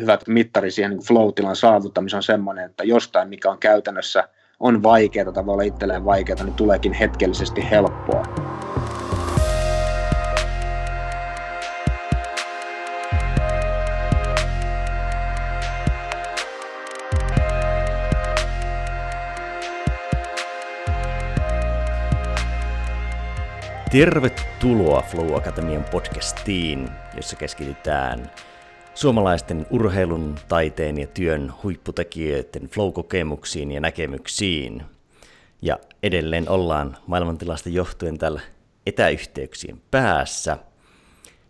hyvät mittari siihen niin flow-tilan saavuttamiseen on semmoinen, että jostain, mikä on käytännössä on vaikeaa tai voi olla itselleen vaikeaa, niin tuleekin hetkellisesti helppoa. Tervetuloa Flow Akatemian podcastiin, jossa keskitytään suomalaisten urheilun, taiteen ja työn huipputekijöiden flow-kokemuksiin ja näkemyksiin. Ja edelleen ollaan maailmantilasta johtuen tällä etäyhteyksien päässä.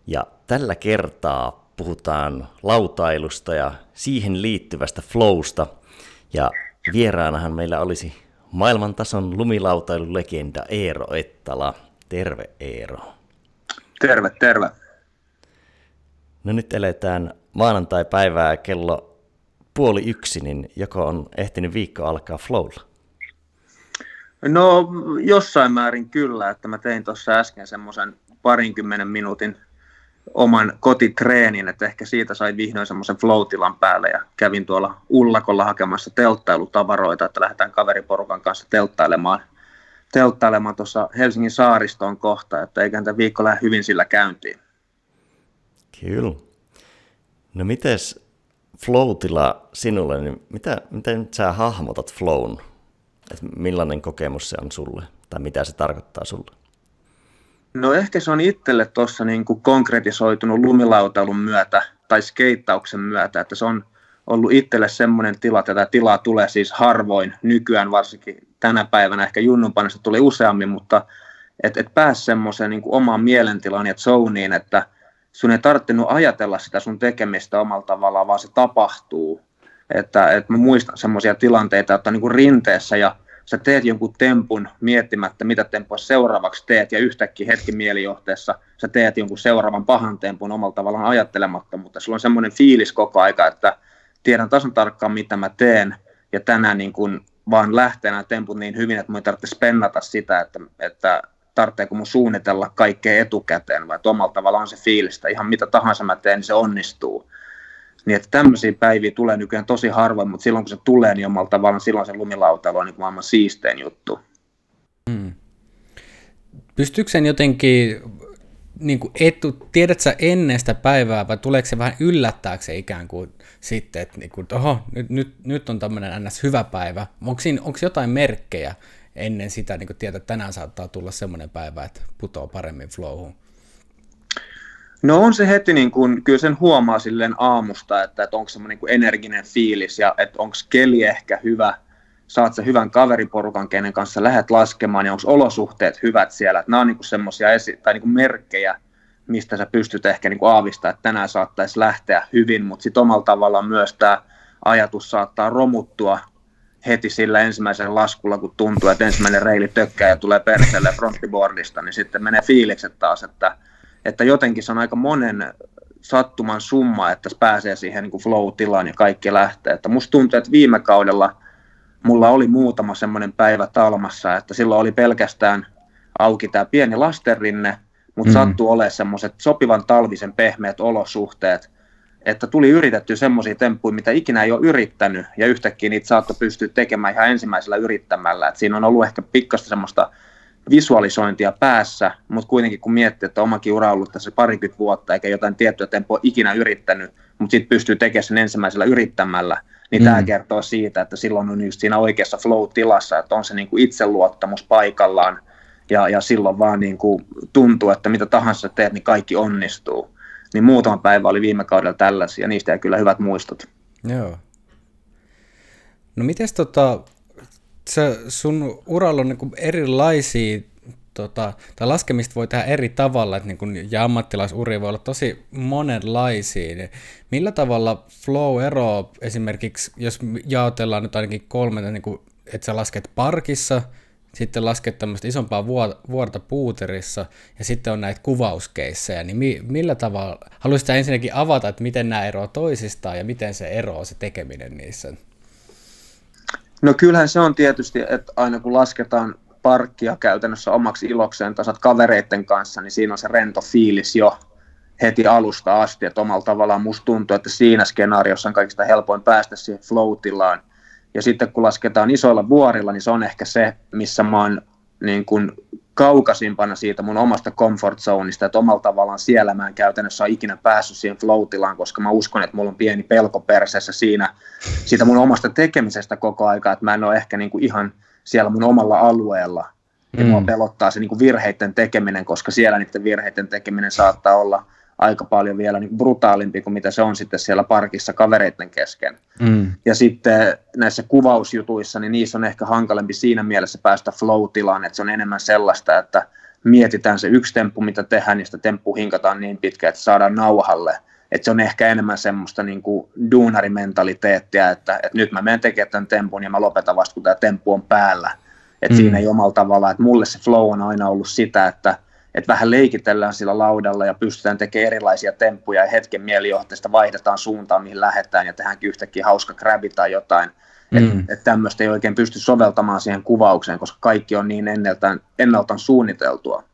Ja tällä kertaa puhutaan lautailusta ja siihen liittyvästä flowsta. Ja vieraanahan meillä olisi maailmantason lumilautailulegenda Eero Ettala. Terve Eero. Terve, terve. No nyt eletään maanantai-päivää kello puoli yksi, niin joko on ehtinyt viikko alkaa flowlla? No jossain määrin kyllä, että mä tein tuossa äsken semmoisen parinkymmenen minuutin oman kotitreenin, että ehkä siitä sai vihdoin semmoisen flow-tilan päälle ja kävin tuolla Ullakolla hakemassa telttailutavaroita, että lähdetään kaveriporukan kanssa telttailemaan, telttailemaan tuossa Helsingin saaristoon kohta, että eiköhän tämä viikko lähde hyvin sillä käyntiin. Kyllä. No mites flow-tila sinulle, niin mitä, miten sä hahmotat flown? Et millainen kokemus se on sulle, tai mitä se tarkoittaa sulle? No ehkä se on itselle tuossa niin konkretisoitunut lumilautailun myötä tai skeittauksen myötä, että se on ollut itselle semmoinen tila, että tätä tilaa tulee siis harvoin nykyään, varsinkin tänä päivänä, ehkä junnunpanasta tuli useammin, mutta että et pääsi semmoiseen niin omaan mielentilaan ja zoniin, että – sun ei tarvinnut ajatella sitä sun tekemistä omalla tavallaan, vaan se tapahtuu. Että, että mä muistan semmoisia tilanteita, että on niin kuin rinteessä ja sä teet jonkun tempun miettimättä, mitä tempoa seuraavaksi teet, ja yhtäkkiä hetki mielijohteessa sä teet jonkun seuraavan pahan tempun omalla tavallaan ajattelematta, mutta sulla on semmoinen fiilis koko aika, että tiedän tasan tarkkaan, mitä mä teen, ja tänään niin kuin vaan lähtee nämä temput niin hyvin, että mun ei tarvitse spennata sitä, että, että tarvitseeko mun suunnitella kaikkea etukäteen, vai omalla tavallaan se fiilistä, ihan mitä tahansa mä teen, niin se onnistuu. Niin että tämmöisiä päiviä tulee nykyään tosi harvoin, mutta silloin kun se tulee, niin omalla tavallaan silloin se lumilautailu on niin maailman siistein juttu. Hmm. Pystyykö sen jotenkin, niin kuin etu, tiedätkö ennen sitä päivää, vai tuleeko se vähän yllättääkseen ikään kuin sitten, että niin kuin, oho, nyt, nyt, nyt on tämmöinen ns. hyvä päivä. Onko, siinä, onko jotain merkkejä, ennen sitä niin tietää, että tänään saattaa tulla semmoinen päivä, että putoaa paremmin flowhun? No on se heti, niin kuin, kyllä sen huomaa silleen aamusta, että, että onko semmoinen niin energinen fiilis ja että onko keli ehkä hyvä, saat se hyvän kaveriporukan, kenen kanssa lähdet laskemaan ja onko olosuhteet hyvät siellä. Että nämä on niin semmoisia esi- tai niin merkkejä, mistä sä pystyt ehkä niin aavistamaan, että tänään saattaisi lähteä hyvin, mutta sitten omalla tavallaan myös tämä ajatus saattaa romuttua heti sillä ensimmäisellä laskulla, kun tuntuu, että ensimmäinen reili tökkää ja tulee perseelle fronttiboardista, niin sitten menee fiilikset taas, että, että jotenkin se on aika monen sattuman summa, että pääsee siihen niin flow-tilaan ja kaikki lähtee. Että musta tuntuu, että viime kaudella mulla oli muutama semmoinen päivä talmassa, että silloin oli pelkästään auki tämä pieni lastenrinne, mutta mm. sattuu olemaan semmoiset sopivan talvisen pehmeät olosuhteet, että tuli yritetty semmoisia temppuja, mitä ikinä ei ole yrittänyt, ja yhtäkkiä niitä saattoi pystyä tekemään ihan ensimmäisellä yrittämällä. Et siinä on ollut ehkä pikkasta semmoista visualisointia päässä, mutta kuitenkin kun miettii, että omakin ura on ollut tässä parikymmentä vuotta, eikä jotain tiettyä tempoa ikinä yrittänyt, mutta sitten pystyy tekemään sen ensimmäisellä yrittämällä, niin mm. tämä kertoo siitä, että silloin on just siinä oikeassa flow-tilassa, että on se niin kuin itseluottamus paikallaan, ja, ja silloin vaan niin kuin tuntuu, että mitä tahansa teet, niin kaikki onnistuu niin muutama päivä oli viime kaudella tällaisia, ja niistä ei kyllä hyvät muistot. Joo. No mites tota, se sun uralla on niin erilaisia, tota, tai laskemista voi tehdä eri tavalla, että niin kun, ja ammattilaisuria voi olla tosi monenlaisia. Millä tavalla flow eroaa esimerkiksi, jos jaotellaan nyt ainakin kolme, niin kuin, että sä lasket parkissa – sitten lasket tämmöistä isompaa vuorta puuterissa ja sitten on näitä kuvauskeissejä, niin mi- millä tavalla, haluaisit ensinnäkin avata, että miten nämä eroavat toisistaan ja miten se eroaa se tekeminen niissä? No kyllähän se on tietysti, että aina kun lasketaan parkkia käytännössä omaksi ilokseen tasat kavereiden kanssa, niin siinä on se rento fiilis jo. heti alusta asti, että omalla tavallaan musta tuntuu, että siinä skenaariossa on kaikista helpoin päästä siihen flow Ja sitten kun lasketaan isoilla vuorilla, niin se on ehkä se, missä mä oon niin kuin kaukaisimpana siitä mun omasta comfort zoneista, että omalla tavallaan siellä mä en käytännössä ole ikinä päässyt siihen flow koska mä uskon, että mulla on pieni pelko perseessä siinä, siitä mun omasta tekemisestä koko aika, että mä en ole ehkä niin kuin ihan siellä mun omalla alueella, ja mm. mua pelottaa se niin kuin virheiden tekeminen, koska siellä niiden virheiden tekeminen saattaa olla aika paljon vielä niin brutaalimpi kuin mitä se on sitten siellä parkissa kavereiden kesken. Mm. Ja sitten näissä kuvausjutuissa, niin niissä on ehkä hankalempi siinä mielessä päästä flow-tilaan, että se on enemmän sellaista, että mietitään se yksi temppu, mitä tehdään, ja sitä temppu hinkataan niin pitkä, että saadaan nauhalle. Että se on ehkä enemmän semmoista niin kuin duunarimentaliteettia, että, että nyt mä menen tekemään tämän tempun ja mä lopetan vasta, kun tämä temppu on päällä. Että mm. siinä ei omalla tavalla, että mulle se flow on aina ollut sitä, että – että vähän leikitellään sillä laudalla ja pystytään tekemään erilaisia temppuja ja hetken mielijohteesta vaihdetaan suuntaan, mihin lähdetään ja tehdäänkin yhtäkkiä hauska grabi tai jotain. Mm. Että et tämmöistä ei oikein pysty soveltamaan siihen kuvaukseen, koska kaikki on niin ennaltaan, ennaltaan suunniteltua.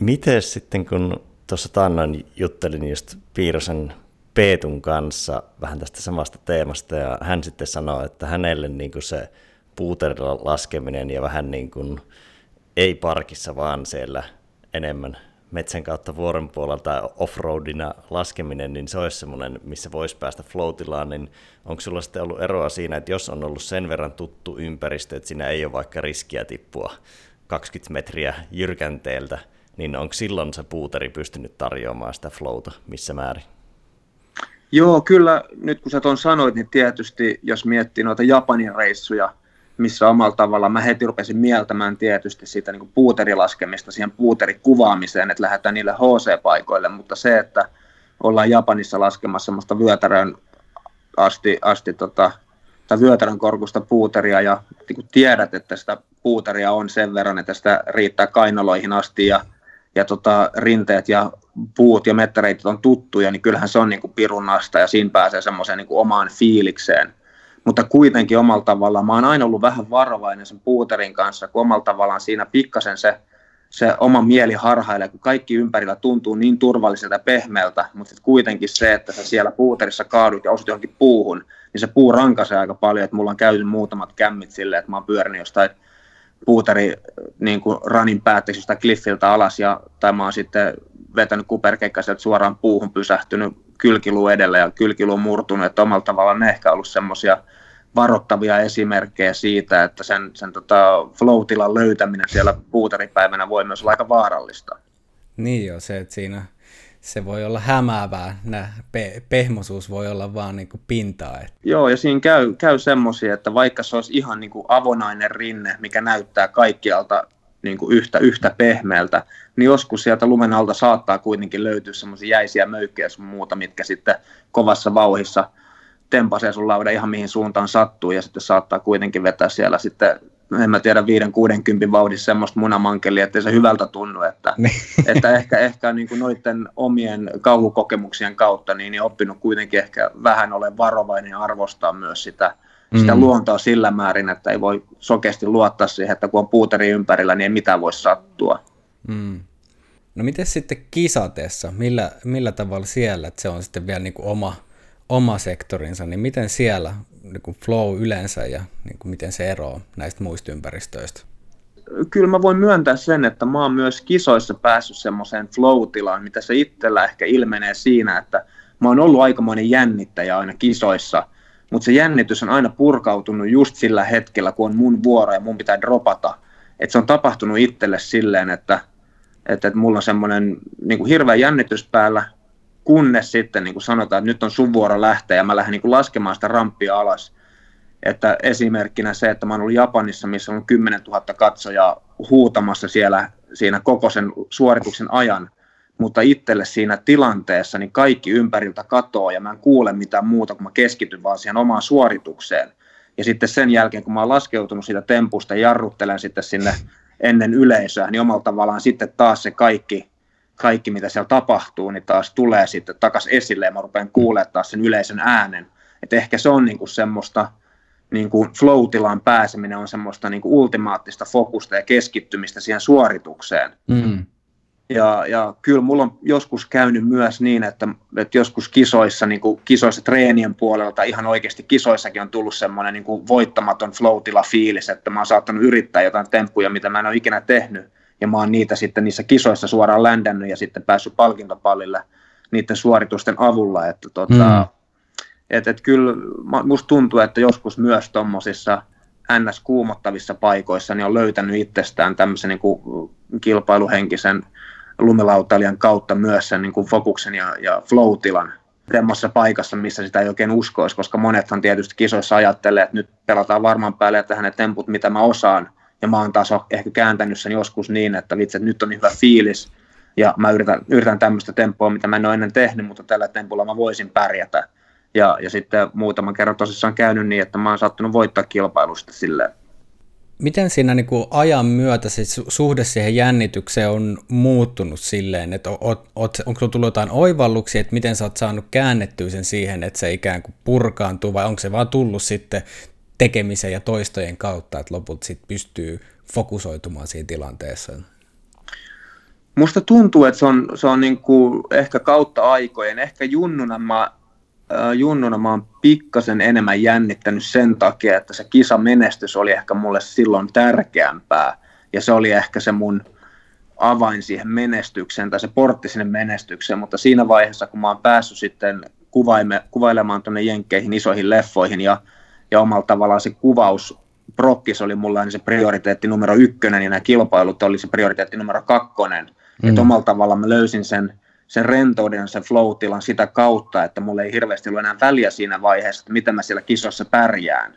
Miten sitten, kun tuossa taannoin juttelin just Piirosen Peetun kanssa vähän tästä samasta teemasta, ja hän sitten sanoi, että hänelle niin kuin se puuterilla laskeminen ja vähän niin kuin ei parkissa, vaan siellä enemmän metsän kautta vuoren puolelta offroadina laskeminen, niin se olisi semmoinen, missä voisi päästä floatilaan, niin onko sulla sitten ollut eroa siinä, että jos on ollut sen verran tuttu ympäristö, että siinä ei ole vaikka riskiä tippua 20 metriä jyrkänteeltä, niin onko silloin se puuteri pystynyt tarjoamaan sitä flowta missä määrin? Joo, kyllä nyt kun sä tuon sanoit, niin tietysti jos miettii noita Japanin reissuja, missä omalla tavalla mä heti rupesin mieltämään tietysti siitä niin puuterilaskemista siihen puuterikuvaamiseen, että lähdetään niille HC-paikoille, mutta se, että ollaan Japanissa laskemassa semmoista vyötärön asti, asti tota, tai vyötärön korkusta puuteria ja niin tiedät, että sitä puuteria on sen verran, että sitä riittää kainaloihin asti ja, ja tota, rinteet ja puut ja mettäreitit on tuttuja, niin kyllähän se on niin kuin pirunnasta ja siinä pääsee semmoiseen niin omaan fiilikseen mutta kuitenkin omalla tavallaan mä oon aina ollut vähän varovainen sen puuterin kanssa, kun omalla tavallaan siinä pikkasen se, se oma mieli harhailee, kun kaikki ympärillä tuntuu niin turvalliselta ja pehmeältä, mutta kuitenkin se, että sä siellä puuterissa kaadut ja osut johonkin puuhun, niin se puu rankaisee aika paljon, että mulla on käynyt muutamat kämmit silleen, että mä oon pyörinyt jostain puuteri niin kuin ranin päätteeksi jostain kliffiltä alas, ja, tai mä oon sitten vetänyt kuperkeikka sieltä suoraan puuhun pysähtynyt kylkiluu edellä ja kylkiluu murtunut, että omalla tavallaan ne ehkä ollut semmoisia varoittavia esimerkkejä siitä, että sen, sen tota flow löytäminen siellä puuteripäivänä voi myös olla aika vaarallista. Niin joo, se, että siinä se voi olla hämäävää, Nä, pe- pehmosuus voi olla vaan niin kuin pintaa. Että. Joo, ja siinä käy, käy semmoisia, että vaikka se olisi ihan niin kuin avonainen rinne, mikä näyttää kaikkialta niin kuin yhtä, yhtä pehmeältä, niin joskus sieltä lumen alta saattaa kuitenkin löytyä semmoisia jäisiä möykkejä sun muuta, mitkä sitten kovassa vauhissa tempasee sun lauda ihan mihin suuntaan sattuu ja sitten saattaa kuitenkin vetää siellä sitten en mä tiedä, 5-60 vauhdissa semmoista munamankelia, ettei se hyvältä tunnu, että, niin. että ehkä, ehkä niin kuin noiden omien kauhukokemuksien kautta niin, niin oppinut kuitenkin ehkä vähän ole varovainen ja arvostaa myös sitä, sitä mm. luontoa sillä määrin, että ei voi sokeasti luottaa siihen, että kun on puuteri ympärillä, niin ei mitään voi sattua. Mm. No miten sitten kisateessa, millä, millä tavalla siellä, että se on sitten vielä niin kuin oma, oma sektorinsa, niin miten siellä niin kuin flow yleensä ja niin kuin miten se eroaa näistä muista ympäristöistä? Kyllä mä voin myöntää sen, että mä oon myös kisoissa päässyt semmoiseen flow-tilaan, mitä se itsellä ehkä ilmenee siinä, että mä oon ollut aikamoinen jännittäjä aina kisoissa, mutta se jännitys on aina purkautunut just sillä hetkellä, kun on mun vuoro ja mun pitää dropata. että se on tapahtunut itselle silleen, että että, että mulla on semmoinen niin hirveä jännitys päällä, kunnes sitten niin kuin sanotaan, että nyt on sun vuoro lähteä ja mä lähden niin kuin laskemaan sitä ramppia alas. Että esimerkkinä se, että mä oon ollut Japanissa, missä on 10 000 katsojaa huutamassa siellä siinä koko sen suorituksen ajan, mutta itselle siinä tilanteessa niin kaikki ympäriltä katoaa ja mä en kuule mitään muuta, kun mä keskityn vaan siihen omaan suoritukseen. Ja sitten sen jälkeen, kun mä oon laskeutunut siitä tempusta ja jarruttelen sitten sinne ennen yleisöä, niin omalla tavallaan sitten taas se kaikki, kaikki mitä siellä tapahtuu, niin taas tulee sitten takaisin esille ja mä rupean kuulemaan taas sen yleisön äänen. Et ehkä se on niinku semmoista, niin kuin flow-tilaan pääseminen on semmoista niin kuin ultimaattista fokusta ja keskittymistä siihen suoritukseen. Mm. Ja, ja kyllä mulla on joskus käynyt myös niin, että, että joskus kisoissa, niin kuin kisoissa treenien puolelta, ihan oikeasti kisoissakin on tullut semmoinen niin kuin voittamaton flow fiilis, että mä oon saattanut yrittää jotain temppuja, mitä mä en ole ikinä tehnyt, ja mä oon niitä sitten niissä kisoissa suoraan ländännyt ja sitten päässyt palkintopallille niiden suoritusten avulla, että tota, mm. et, et kyllä musta tuntuu, että joskus myös tuommoisissa NS-kuumottavissa paikoissa niin on löytänyt itsestään tämmöisen niin kuin kilpailuhenkisen lumilautailijan kautta myös sen niin kuin fokuksen ja, ja flow-tilan semmoisessa paikassa, missä sitä ei oikein uskoisi, koska monethan tietysti kisoissa ajattelee, että nyt pelataan varmaan päälle ja tähän ne temput, mitä mä osaan, ja mä oon taas ehkä kääntänyt sen joskus niin, että vitsi, että nyt on niin hyvä fiilis, ja mä yritän, yritän tämmöistä tempoa, mitä mä en ole ennen tehnyt, mutta tällä tempolla mä voisin pärjätä. Ja, ja sitten muutaman kerran tosissaan käynyt niin, että mä oon saattanut voittaa kilpailusta silleen. Miten siinä niin kuin ajan myötä se suhde siihen jännitykseen on muuttunut silleen, että onko tullut jotain oivalluksia, että miten sä oot saanut käännettyä sen siihen, että se ikään kuin purkaantuu, vai onko se vaan tullut sitten tekemisen ja toistojen kautta, että lopulta sitten pystyy fokusoitumaan siinä tilanteessa? Musta tuntuu, että se on, se on niin kuin ehkä kautta aikojen. Ehkä junnuna mä, junnuna mä oon pikkasen enemmän jännittänyt sen takia, että se kisamenestys oli ehkä mulle silloin tärkeämpää. Ja se oli ehkä se mun avain siihen menestykseen tai se portti sinne menestykseen. Mutta siinä vaiheessa, kun mä oon päässyt sitten kuvaime, kuvailemaan tuonne jenkkeihin, isoihin leffoihin ja, ja omalla tavallaan se kuvaus prokkis oli mulla niin se prioriteetti numero ykkönen ja nämä kilpailut oli se prioriteetti numero kakkonen – Mm. Että omalla tavalla mä löysin sen, sen rentouden, sen flow-tilan sitä kautta, että mulla ei hirveästi ollut enää väliä siinä vaiheessa, että miten mä siellä kisossa pärjään.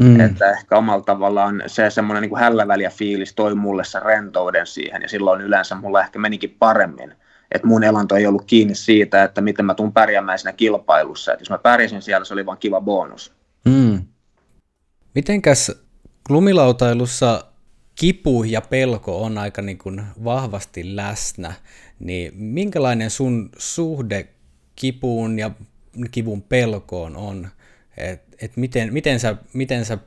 Mm. Että ehkä omalla tavallaan se semmoinen niin hälläväliä fiilis toi mulle sen rentouden siihen, ja silloin yleensä mulla ehkä menikin paremmin. Että mun elanto ei ollut kiinni siitä, että miten mä tuun pärjäämään siinä kilpailussa. Että jos mä pärjäsin siellä, se oli vaan kiva bonus. Mm. Mitenkäs lumilautailussa kipu ja pelko on aika niin kuin vahvasti läsnä, niin minkälainen sun suhde kipuun ja kivun pelkoon on? Et, et miten, miten, sä, miten sä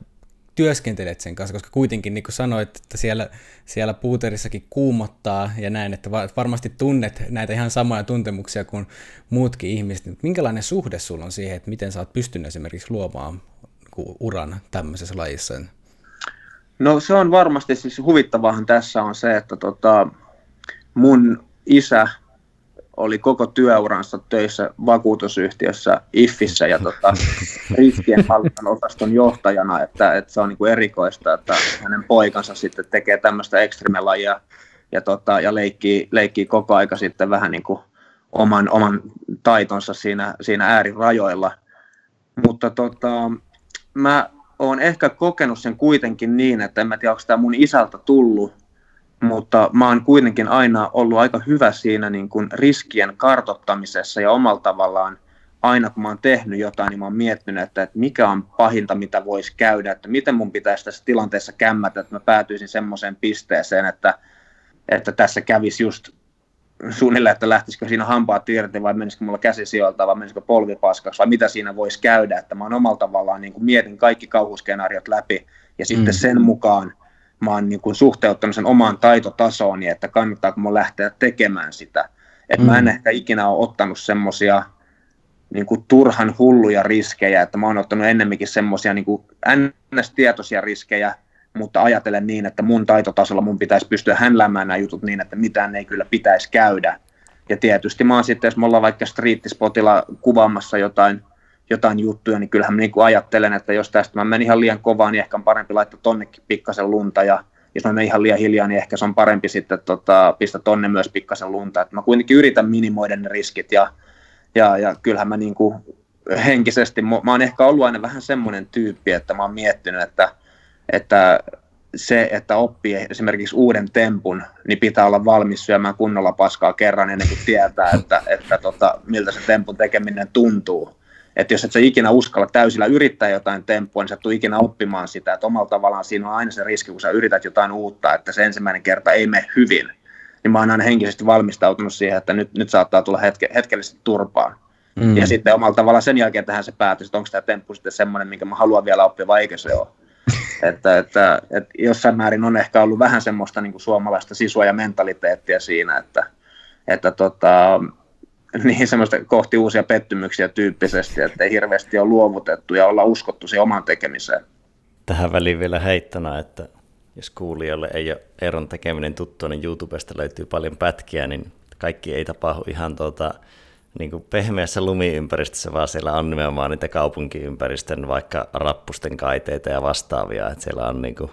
työskentelet sen kanssa, koska kuitenkin niin kuin sanoit, että siellä, siellä puuterissakin kuumottaa ja näin, että varmasti tunnet näitä ihan samoja tuntemuksia kuin muutkin ihmiset. Minkälainen suhde sulla on siihen, että miten sä oot pystynyt esimerkiksi luomaan uran tämmöisessä lajissa? No se on varmasti siis huvittavahan tässä on se, että tota, mun isä oli koko työuransa töissä vakuutusyhtiössä IFFissä ja tota, riskien osaston johtajana, että, että se on niin kuin erikoista, että hänen poikansa sitten tekee tämmöistä ekstremelajia ja, tota, ja leikkii, leikkii koko aika sitten vähän niin kuin oman, oman taitonsa siinä, siinä äärirajoilla. Mutta tota, mä olen ehkä kokenut sen kuitenkin niin, että en mä tiedä, onko tämä mun isältä tullut, mutta mä oon kuitenkin aina ollut aika hyvä siinä niin kuin riskien kartottamisessa ja omalla tavallaan aina kun mä oon tehnyt jotain, niin mä oon miettinyt, että, että mikä on pahinta, mitä voisi käydä, että miten mun pitäisi tässä tilanteessa kämmätä, että mä päätyisin semmoiseen pisteeseen, että, että tässä kävisi just suunnilleen, että lähtisikö siinä hampaat irti vai menisikö mulla käsi sijoilta vai menisikö polvi paskaksi vai mitä siinä voisi käydä, että mä oon omalla tavallaan niin kuin mietin kaikki kauhuskenaariot läpi ja sitten mm. sen mukaan mä oon niin kuin suhteuttanut sen omaan taitotasooni, että kannattaako mun lähteä tekemään sitä. Että mm. mä en mm. ehkä ikinä ole ottanut semmoisia niin kuin turhan hulluja riskejä, että mä oon ottanut ennemminkin semmoisia niin ns-tietoisia riskejä, mutta ajatellen niin, että mun taitotasolla mun pitäisi pystyä hänläämään nämä jutut niin, että mitään ei kyllä pitäisi käydä. Ja tietysti mä oon sitten, jos me ollaan vaikka striittispotilla kuvaamassa jotain, jotain juttuja, niin kyllähän mä niin kuin ajattelen, että jos tästä mä menen ihan liian kovaa, niin ehkä on parempi laittaa tonnekin pikkasen lunta, ja jos mä menen ihan liian hiljaa, niin ehkä se on parempi sitten tota, pistää tonne myös pikkasen lunta. Et mä kuitenkin yritän minimoida ne riskit, ja, ja, ja kyllähän mä niin kuin henkisesti, mä oon ehkä ollut aina vähän semmoinen tyyppi, että mä oon miettinyt, että että se, että oppii esimerkiksi uuden tempun, niin pitää olla valmis syömään kunnolla paskaa kerran ennen kuin tietää, että, että tota, miltä se tempun tekeminen tuntuu. Että jos et sä ikinä uskalla täysillä yrittää jotain temppua, niin sä et tule ikinä oppimaan sitä. Että omalla tavallaan siinä on aina se riski, kun sä yrität jotain uutta, että se ensimmäinen kerta ei mene hyvin. Niin mä oon aina henkisesti valmistautunut siihen, että nyt, nyt saattaa tulla hetke, hetkellisesti turpaan. Mm. Ja sitten omalla tavallaan sen jälkeen tähän se päätös, että onko tämä temppu sitten semmoinen, minkä mä haluan vielä oppia vai eikö se ole että, että, että jossain määrin on ehkä ollut vähän semmoista niin kuin suomalaista sisua ja mentaliteettia siinä, että, että tota, niin semmoista kohti uusia pettymyksiä tyyppisesti, että ei hirveästi ole luovutettu ja olla uskottu siihen omaan tekemiseen. Tähän väliin vielä heittona, että jos kuulijoille ei ole Eeron tekeminen tuttu, niin YouTubesta löytyy paljon pätkiä, niin kaikki ei tapahdu ihan tuota, niin kuin pehmeässä lumiympäristössä, vaan siellä on nimenomaan niitä kaupunkiympäristön, vaikka rappusten kaiteita ja vastaavia, että siellä on niin kuin,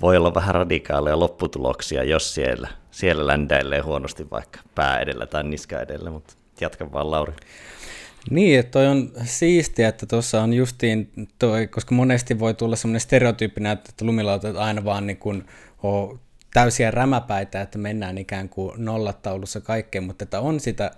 voi olla vähän radikaaleja lopputuloksia, jos siellä, siellä ländäilee huonosti vaikka pää edellä tai niska edellä, mutta jatka vaan Lauri. Niin, että toi on siistiä, että tuossa on justiin toi, koska monesti voi tulla semmoinen stereotyyppi, että lumilautat aina vaan niin kuin on täysiä rämäpäitä, että mennään ikään kuin nollataulussa kaikkeen, mutta että on sitä,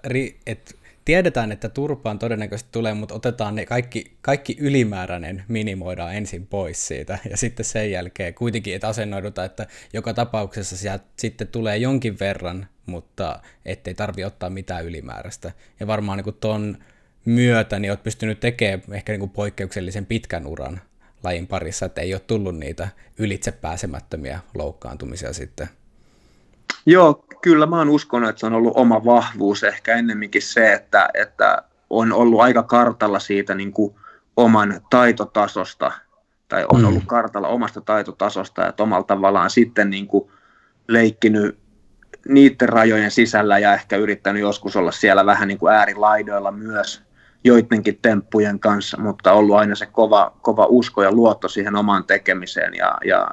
että tiedetään, että turpaan todennäköisesti tulee, mutta otetaan ne kaikki, kaikki ylimääräinen minimoidaan ensin pois siitä, ja sitten sen jälkeen kuitenkin, että asennoidutaan, että joka tapauksessa sieltä sitten tulee jonkin verran, mutta ettei tarvi ottaa mitään ylimääräistä. Ja varmaan niin ton myötä niin olet pystynyt tekemään ehkä niin kuin poikkeuksellisen pitkän uran lajin parissa, että ei ole tullut niitä ylitse pääsemättömiä loukkaantumisia sitten. Joo, kyllä mä oon uskonut, että se on ollut oma vahvuus ehkä ennemminkin se, että, että on ollut aika kartalla siitä niin kuin oman taitotasosta, tai on mm. ollut kartalla omasta taitotasosta, että omalla tavallaan sitten niin kuin leikkinyt niiden rajojen sisällä ja ehkä yrittänyt joskus olla siellä vähän niin kuin äärilaidoilla myös joidenkin temppujen kanssa, mutta ollut aina se kova, kova usko ja luotto siihen omaan tekemiseen ja, ja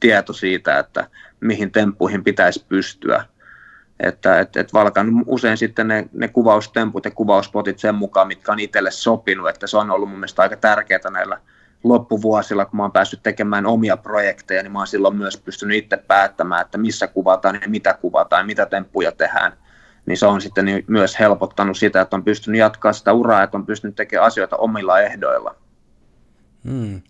tieto siitä, että mihin temppuihin pitäisi pystyä. Että et, et valkan usein sitten ne, ne kuvaustemput ja kuvauspotit sen mukaan, mitkä on itselle sopinut, että se on ollut mun mielestä aika tärkeää näillä loppuvuosilla, kun mä oon päässyt tekemään omia projekteja, niin mä oon silloin myös pystynyt itse päättämään, että missä kuvataan ja mitä kuvataan ja mitä temppuja tehdään. Niin se on sitten myös helpottanut sitä, että on pystynyt jatkaa sitä uraa, että on pystynyt tekemään asioita omilla ehdoilla. Hmm.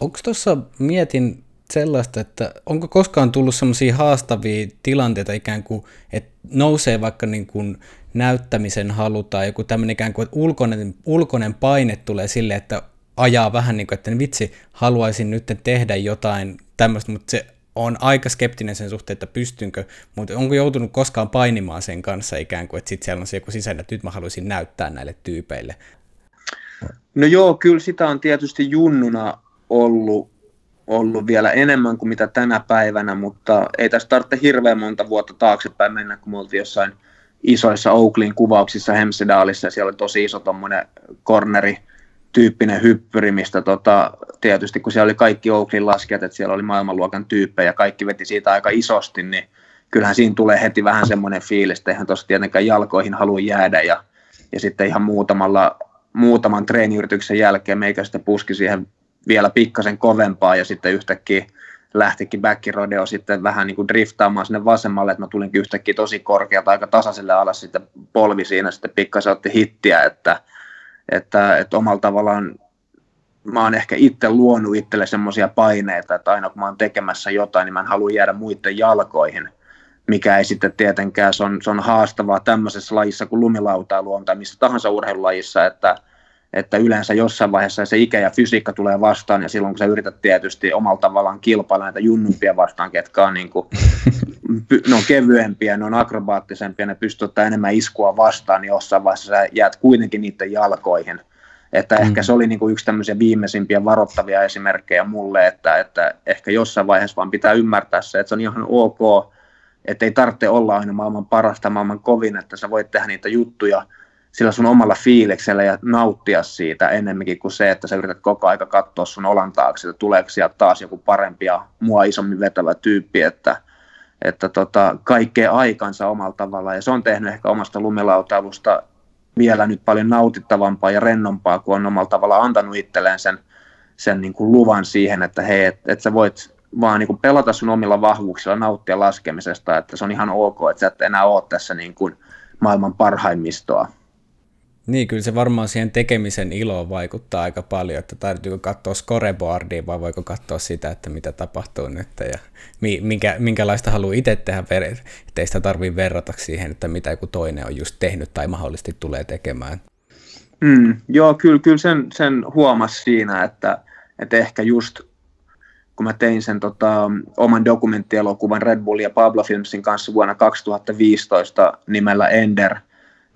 Onko tuossa, mietin sellaista, että onko koskaan tullut sellaisia haastavia tilanteita ikään kuin, että nousee vaikka niin kuin näyttämisen halu tai joku tämmöinen ikään kuin, että ulkoinen, ulkoinen paine tulee sille, että ajaa vähän niin kuin, että vitsi, haluaisin nyt tehdä jotain tämmöistä, mutta se on aika skeptinen sen suhteen, että pystynkö, mutta onko joutunut koskaan painimaan sen kanssa ikään kuin, että sitten siellä on se joku sisäinen, että nyt mä haluaisin näyttää näille tyypeille? No joo, kyllä sitä on tietysti junnuna ollut, ollut vielä enemmän kuin mitä tänä päivänä, mutta ei tästä tarvitse hirveän monta vuotta taaksepäin mennä, kun me oltiin jossain isoissa Oaklin kuvauksissa Hemsedalissa, ja siellä oli tosi iso tuommoinen corneri, tyyppinen hyppyri, mistä tota, tietysti kun siellä oli kaikki Oaklin laskijat, että siellä oli maailmanluokan tyyppejä ja kaikki veti siitä aika isosti, niin kyllähän siinä tulee heti vähän semmoinen fiilis, että eihän tuossa tietenkään jalkoihin halua jäädä ja, ja sitten ihan muutamalla, muutaman treeniyrityksen jälkeen meikä sitten puski siihen vielä pikkasen kovempaa ja sitten yhtäkkiä lähtikin backirodeo sitten vähän niin kuin driftaamaan sinne vasemmalle, että mä tulinkin yhtäkkiä tosi korkealta aika tasaiselle alas sitten polvi siinä sitten pikkasen otti hittiä, että, että, että omalla tavallaan mä oon ehkä itse luonut itselle semmoisia paineita, että aina kun mä oon tekemässä jotain, niin mä en halua jäädä muiden jalkoihin, mikä ei sitten tietenkään, se on, se on haastavaa tämmöisessä lajissa kuin lumilautailu on tai missä tahansa urheilulajissa, että, että yleensä jossain vaiheessa se ikä ja fysiikka tulee vastaan, ja silloin kun sä yrität tietysti omalla tavallaan kilpailla näitä junnumpia vastaan, ketkä on, niin kuin, ne on kevyempiä, ne on akrobaattisempia, ne pystyy ottaa enemmän iskua vastaan, niin jossain vaiheessa sä jäät kuitenkin niiden jalkoihin. Että mm. ehkä se oli niin kuin yksi tämmöisiä viimeisimpiä varoittavia esimerkkejä mulle, että, että ehkä jossain vaiheessa vaan pitää ymmärtää se, että se on ihan ok, että ei tarvitse olla aina maailman parasta, maailman kovin, että sä voit tehdä niitä juttuja, sillä sun omalla fiiliksellä ja nauttia siitä enemmänkin kuin se, että sä yrität koko aika katsoa sun olan taakse, että tuleeko sieltä taas joku parempi ja mua isommin vetävä tyyppi, että, että tota, kaikkea aikansa omalla tavalla ja se on tehnyt ehkä omasta lumilautailusta vielä nyt paljon nautittavampaa ja rennompaa, kun on omalla tavalla antanut itselleen sen, sen niin kuin luvan siihen, että hei, että et sä voit vaan niin kuin pelata sun omilla vahvuuksilla, nauttia laskemisesta, että se on ihan ok, että sä et enää ole tässä niin kuin maailman parhaimmistoa. Niin, kyllä se varmaan siihen tekemisen iloon vaikuttaa aika paljon, että täytyykö katsoa scoreboardia vai voiko katsoa sitä, että mitä tapahtuu nyt ja minkä, minkälaista haluaa itse tehdä, ettei sitä tarvitse verrata siihen, että mitä joku toinen on just tehnyt tai mahdollisesti tulee tekemään. Mm, joo, kyllä, kyllä sen, sen huomasi siinä, että, että ehkä just kun mä tein sen tota, oman dokumenttielokuvan Red Bull ja Pablo Filmsin kanssa vuonna 2015 nimellä Ender,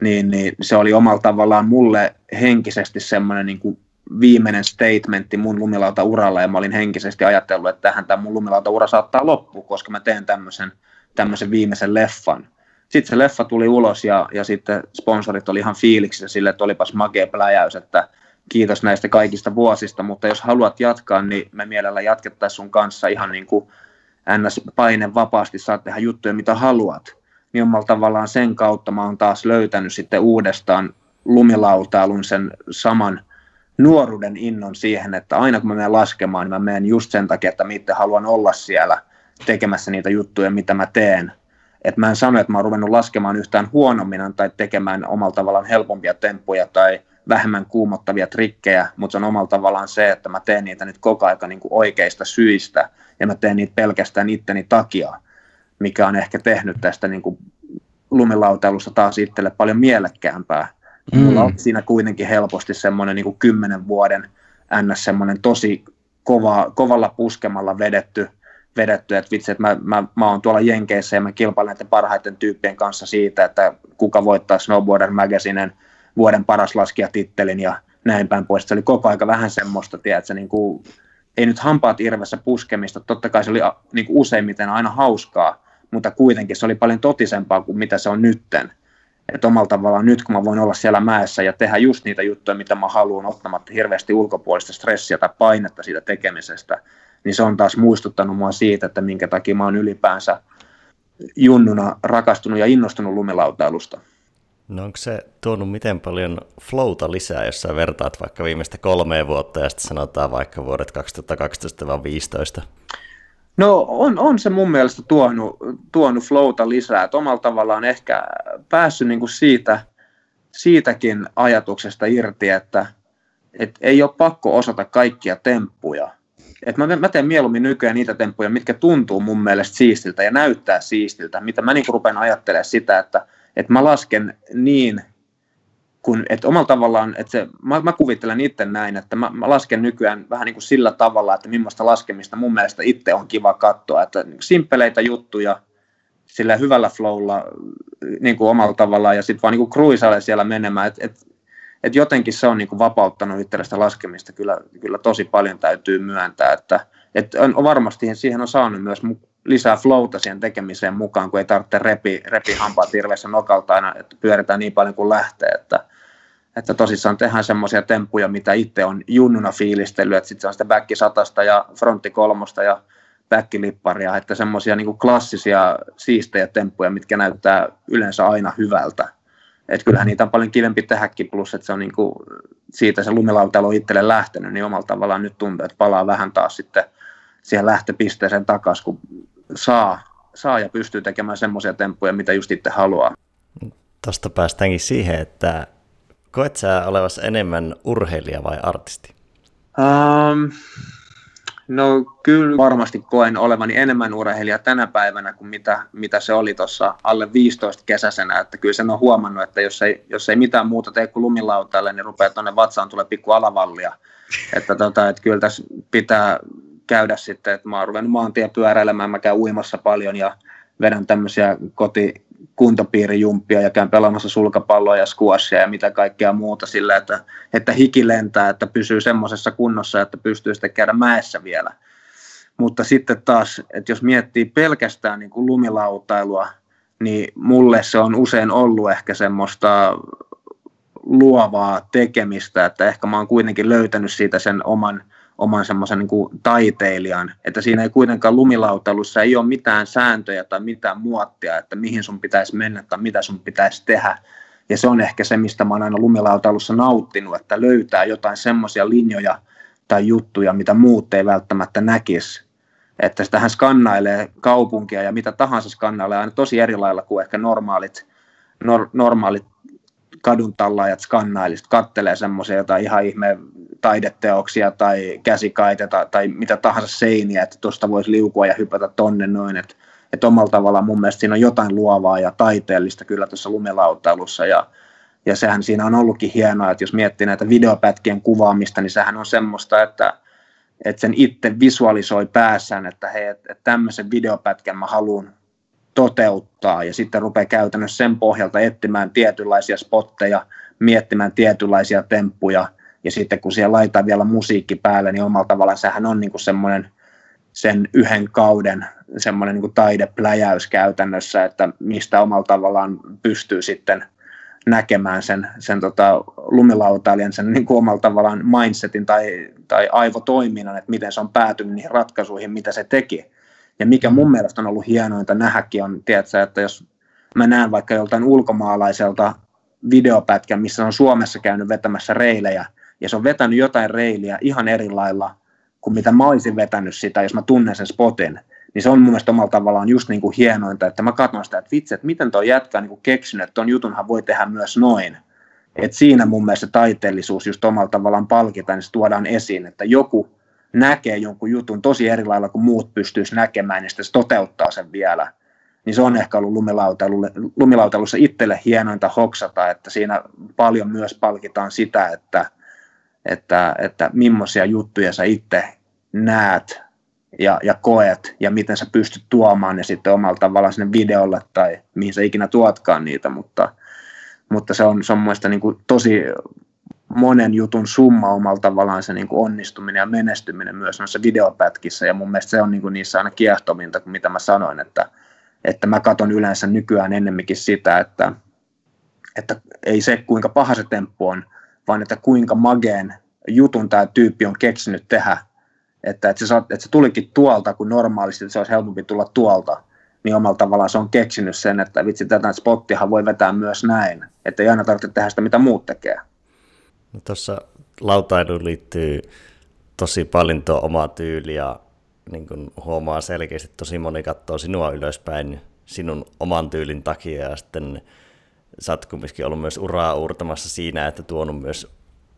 niin, niin se oli omalla tavallaan mulle henkisesti semmoinen niin kuin viimeinen statementti mun lumilauta-uralla, ja mä olin henkisesti ajatellut, että tähän tämä mun lumilauta-ura saattaa loppua, koska mä teen tämmöisen, tämmöisen viimeisen leffan. Sitten se leffa tuli ulos, ja, ja sitten sponsorit oli ihan fiiliksissä sille, että olipas makea pläjäys, että kiitos näistä kaikista vuosista, mutta jos haluat jatkaa, niin me mielellä jatkettaisiin sun kanssa ihan niin kuin ns. paine vapaasti, saat tehdä juttuja mitä haluat. Niin omalla tavallaan sen kautta mä oon taas löytänyt sitten uudestaan lumilautailun sen saman nuoruuden innon siihen, että aina kun mä menen laskemaan, niin mä menen just sen takia, että mä itse haluan olla siellä tekemässä niitä juttuja, mitä mä teen. Et mä en sano, että mä oon ruvennut laskemaan yhtään huonommin tai tekemään omalla tavallaan helpompia temppuja tai vähemmän kuumottavia trikkejä, mutta se on omalla tavallaan se, että mä teen niitä nyt koko aika niin kuin oikeista syistä ja mä teen niitä pelkästään itteni takia, mikä on ehkä tehnyt tästä niin kuin lumilautailusta taas itselle paljon mielekkäämpää. Mm. Mulla on siinä kuitenkin helposti semmoinen niin kymmenen vuoden ns. semmoinen tosi kova, kovalla puskemalla vedetty, vedetty että vitsi, että mä, mä, mä oon tuolla Jenkeissä ja mä kilpailen näiden parhaiten tyyppien kanssa siitä, että kuka voittaa Snowboarder Magazinen – vuoden paras laskijatittelin ja näin päin pois. Se oli koko aika vähän semmoista, tiedätkö, niin kuin, ei nyt hampaat irvessä puskemista, totta kai se oli niin kuin useimmiten aina hauskaa, mutta kuitenkin se oli paljon totisempaa kuin mitä se on nytten. Että omalla tavallaan nyt, kun mä voin olla siellä mäessä ja tehdä just niitä juttuja, mitä mä haluan, ottamatta hirveästi ulkopuolista stressiä tai painetta siitä tekemisestä, niin se on taas muistuttanut mua siitä, että minkä takia mä oon ylipäänsä junnuna rakastunut ja innostunut lumilautailusta. No onko se tuonut miten paljon flowta lisää, jos sä vertaat vaikka viimeistä kolmea vuotta ja sitten sanotaan vaikka vuodet 2012-2015? No on, on se mun mielestä tuonut, tuonut flowta lisää, että omalla tavallaan ehkä päässyt niinku siitä, siitäkin ajatuksesta irti, että et ei ole pakko osata kaikkia temppuja. Et mä, mä teen mieluummin nykyään niitä temppuja, mitkä tuntuu mun mielestä siistiltä ja näyttää siistiltä, mitä mä niinku rupean ajattelemaan sitä, että – että mä lasken niin, kun, että omalla tavallaan, että se, mä, mä kuvittelen itse näin, että mä, mä lasken nykyään vähän niin kuin sillä tavalla, että millaista laskemista mun mielestä itse on kiva katsoa, että simppeleitä juttuja sillä hyvällä flowlla niin kuin omalla tavallaan ja sitten vaan niin kuin siellä menemään, että et, et jotenkin se on niin kuin vapauttanut itsellistä laskemista kyllä, kyllä tosi paljon täytyy myöntää, että et on, varmasti siihen on saanut myös lisää flowta siihen tekemiseen mukaan, kun ei tarvitse repi, repi hampaat hirveässä nokalta aina, että pyöritään niin paljon kuin lähtee, että, että tosissaan tehdään semmoisia temppuja, mitä itse on junnuna fiilistellyt, että sitten se on sitä back satasta ja frontti kolmosta ja backlipparia, että semmoisia niin klassisia siistejä temppuja, mitkä näyttää yleensä aina hyvältä. Että kyllähän niitä on paljon kivempi tehdäkin, plus että se on niin kuin, siitä se lumilautailu on itselle lähtenyt, niin omalla tavallaan nyt tuntuu, että palaa vähän taas sitten siihen lähtöpisteeseen takaisin, kun saa, saa ja pystyy tekemään semmoisia temppuja, mitä just itse haluaa. Tuosta päästäänkin siihen, että koet sä olevas enemmän urheilija vai artisti? Um, no kyllä. Varmasti koen olevani enemmän urheilija tänä päivänä kuin mitä, mitä se oli tuossa alle 15 kesäisenä, että kyllä sen on huomannut, että jos ei, jos ei mitään muuta tee kuin lumilautaille, niin rupeaa tuonne vatsaan tulee pikku alavallia, että, tota, että kyllä tässä pitää käydä sitten, että mä oon ruvennut maantie pyöräilemään, mä käyn uimassa paljon ja vedän tämmöisiä koti kuntopiirijumppia ja käyn pelaamassa sulkapalloa ja squashia ja mitä kaikkea muuta sillä, että, että hiki lentää, että pysyy semmoisessa kunnossa, että pystyy sitten käydä mäessä vielä. Mutta sitten taas, että jos miettii pelkästään niin kuin lumilautailua, niin mulle se on usein ollut ehkä semmoista luovaa tekemistä, että ehkä mä oon kuitenkin löytänyt siitä sen oman oman semmoisen niin kuin taiteilijan, että siinä ei kuitenkaan lumilautailussa ei ole mitään sääntöjä tai mitään muottia, että mihin sun pitäisi mennä tai mitä sun pitäisi tehdä. Ja se on ehkä se, mistä mä oon aina lumilautailussa nauttinut, että löytää jotain semmoisia linjoja tai juttuja, mitä muut ei välttämättä näkisi. Että sitähän skannailee kaupunkia ja mitä tahansa skannailee aina tosi eri lailla kuin ehkä normaalit, nor, normaalit kadun tallaajat skannailista, kattelee semmoisia jotain ihan ihme taideteoksia tai käsikaiteta tai mitä tahansa seiniä, että tuosta voisi liukua ja hypätä tonne noin, että että omalla tavallaan mun mielestä siinä on jotain luovaa ja taiteellista kyllä tuossa lumelautailussa ja, ja sehän siinä on ollutkin hienoa, että jos miettii näitä videopätkien kuvaamista, niin sehän on semmoista, että että sen itse visualisoi päässään, että hei, että tämmöisen videopätkän mä haluan toteuttaa ja sitten rupeaa käytännössä sen pohjalta etsimään tietynlaisia spotteja, miettimään tietynlaisiä temppuja ja sitten kun siellä laitetaan vielä musiikki päälle, niin omalla tavallaan sehän on niin kuin semmoinen sen yhden kauden semmoinen niin kuin taidepläjäys käytännössä, että mistä omalla tavallaan pystyy sitten näkemään sen, sen tota, lumilautailijan sen niin kuin omalla tavallaan mindsetin tai, tai aivotoiminnan, että miten se on päätynyt niihin ratkaisuihin, mitä se teki. Ja mikä mun mielestä on ollut hienointa nähäkin on, tiedätkö, että jos mä näen vaikka joltain ulkomaalaiselta videopätkän, missä on Suomessa käynyt vetämässä reilejä, ja se on vetänyt jotain reiliä ihan eri lailla kuin mitä mä olisin vetänyt sitä, jos mä tunnen sen spotin, niin se on mun mielestä omalla tavallaan just niin kuin hienointa, että mä katson sitä, että vitsi, että miten tuo jätkä niin kuin keksinyt, että tuon jutunhan voi tehdä myös noin. Et siinä mun mielestä taiteellisuus just omalla tavallaan palkitaan, niin se tuodaan esiin, että joku näkee jonkun jutun tosi eri lailla kuin muut pystyisi näkemään, niin sitten se toteuttaa sen vielä. Niin se on ehkä ollut lumilautailussa itselle hienointa hoksata, että siinä paljon myös palkitaan sitä, että, että, että millaisia juttuja sä itse näet ja, ja koet ja miten sä pystyt tuomaan ne sitten omalla tavallaan sinne videolle tai mihin sä ikinä tuotkaan niitä, mutta, mutta se on, se on mielestäni niin tosi monen jutun summa omalla tavallaan se niin kuin onnistuminen ja menestyminen myös noissa videopätkissä. Ja mun mielestä se on niin kuin niissä aina kiehtominta kuin mitä mä sanoin, että, että mä katson yleensä nykyään ennemminkin sitä, että, että ei se kuinka paha se temppu on, vaan että kuinka mageen jutun tämä tyyppi on keksinyt tehdä. Että, että, se, että se tulikin tuolta, kun normaalisti se olisi helpompi tulla tuolta, niin omalla tavallaan se on keksinyt sen, että vitsi, tätä spottihan voi vetää myös näin, että ei aina tarvitse tehdä sitä, mitä muut tekee. No, Tuossa lautailuun liittyy tosi paljon tuo oma tyyli ja niin kun huomaa selkeästi, että tosi moni katsoo sinua ylöspäin sinun oman tyylin takia ja sitten sä oot kumminkin ollut myös uraa uurtamassa siinä, että tuonut myös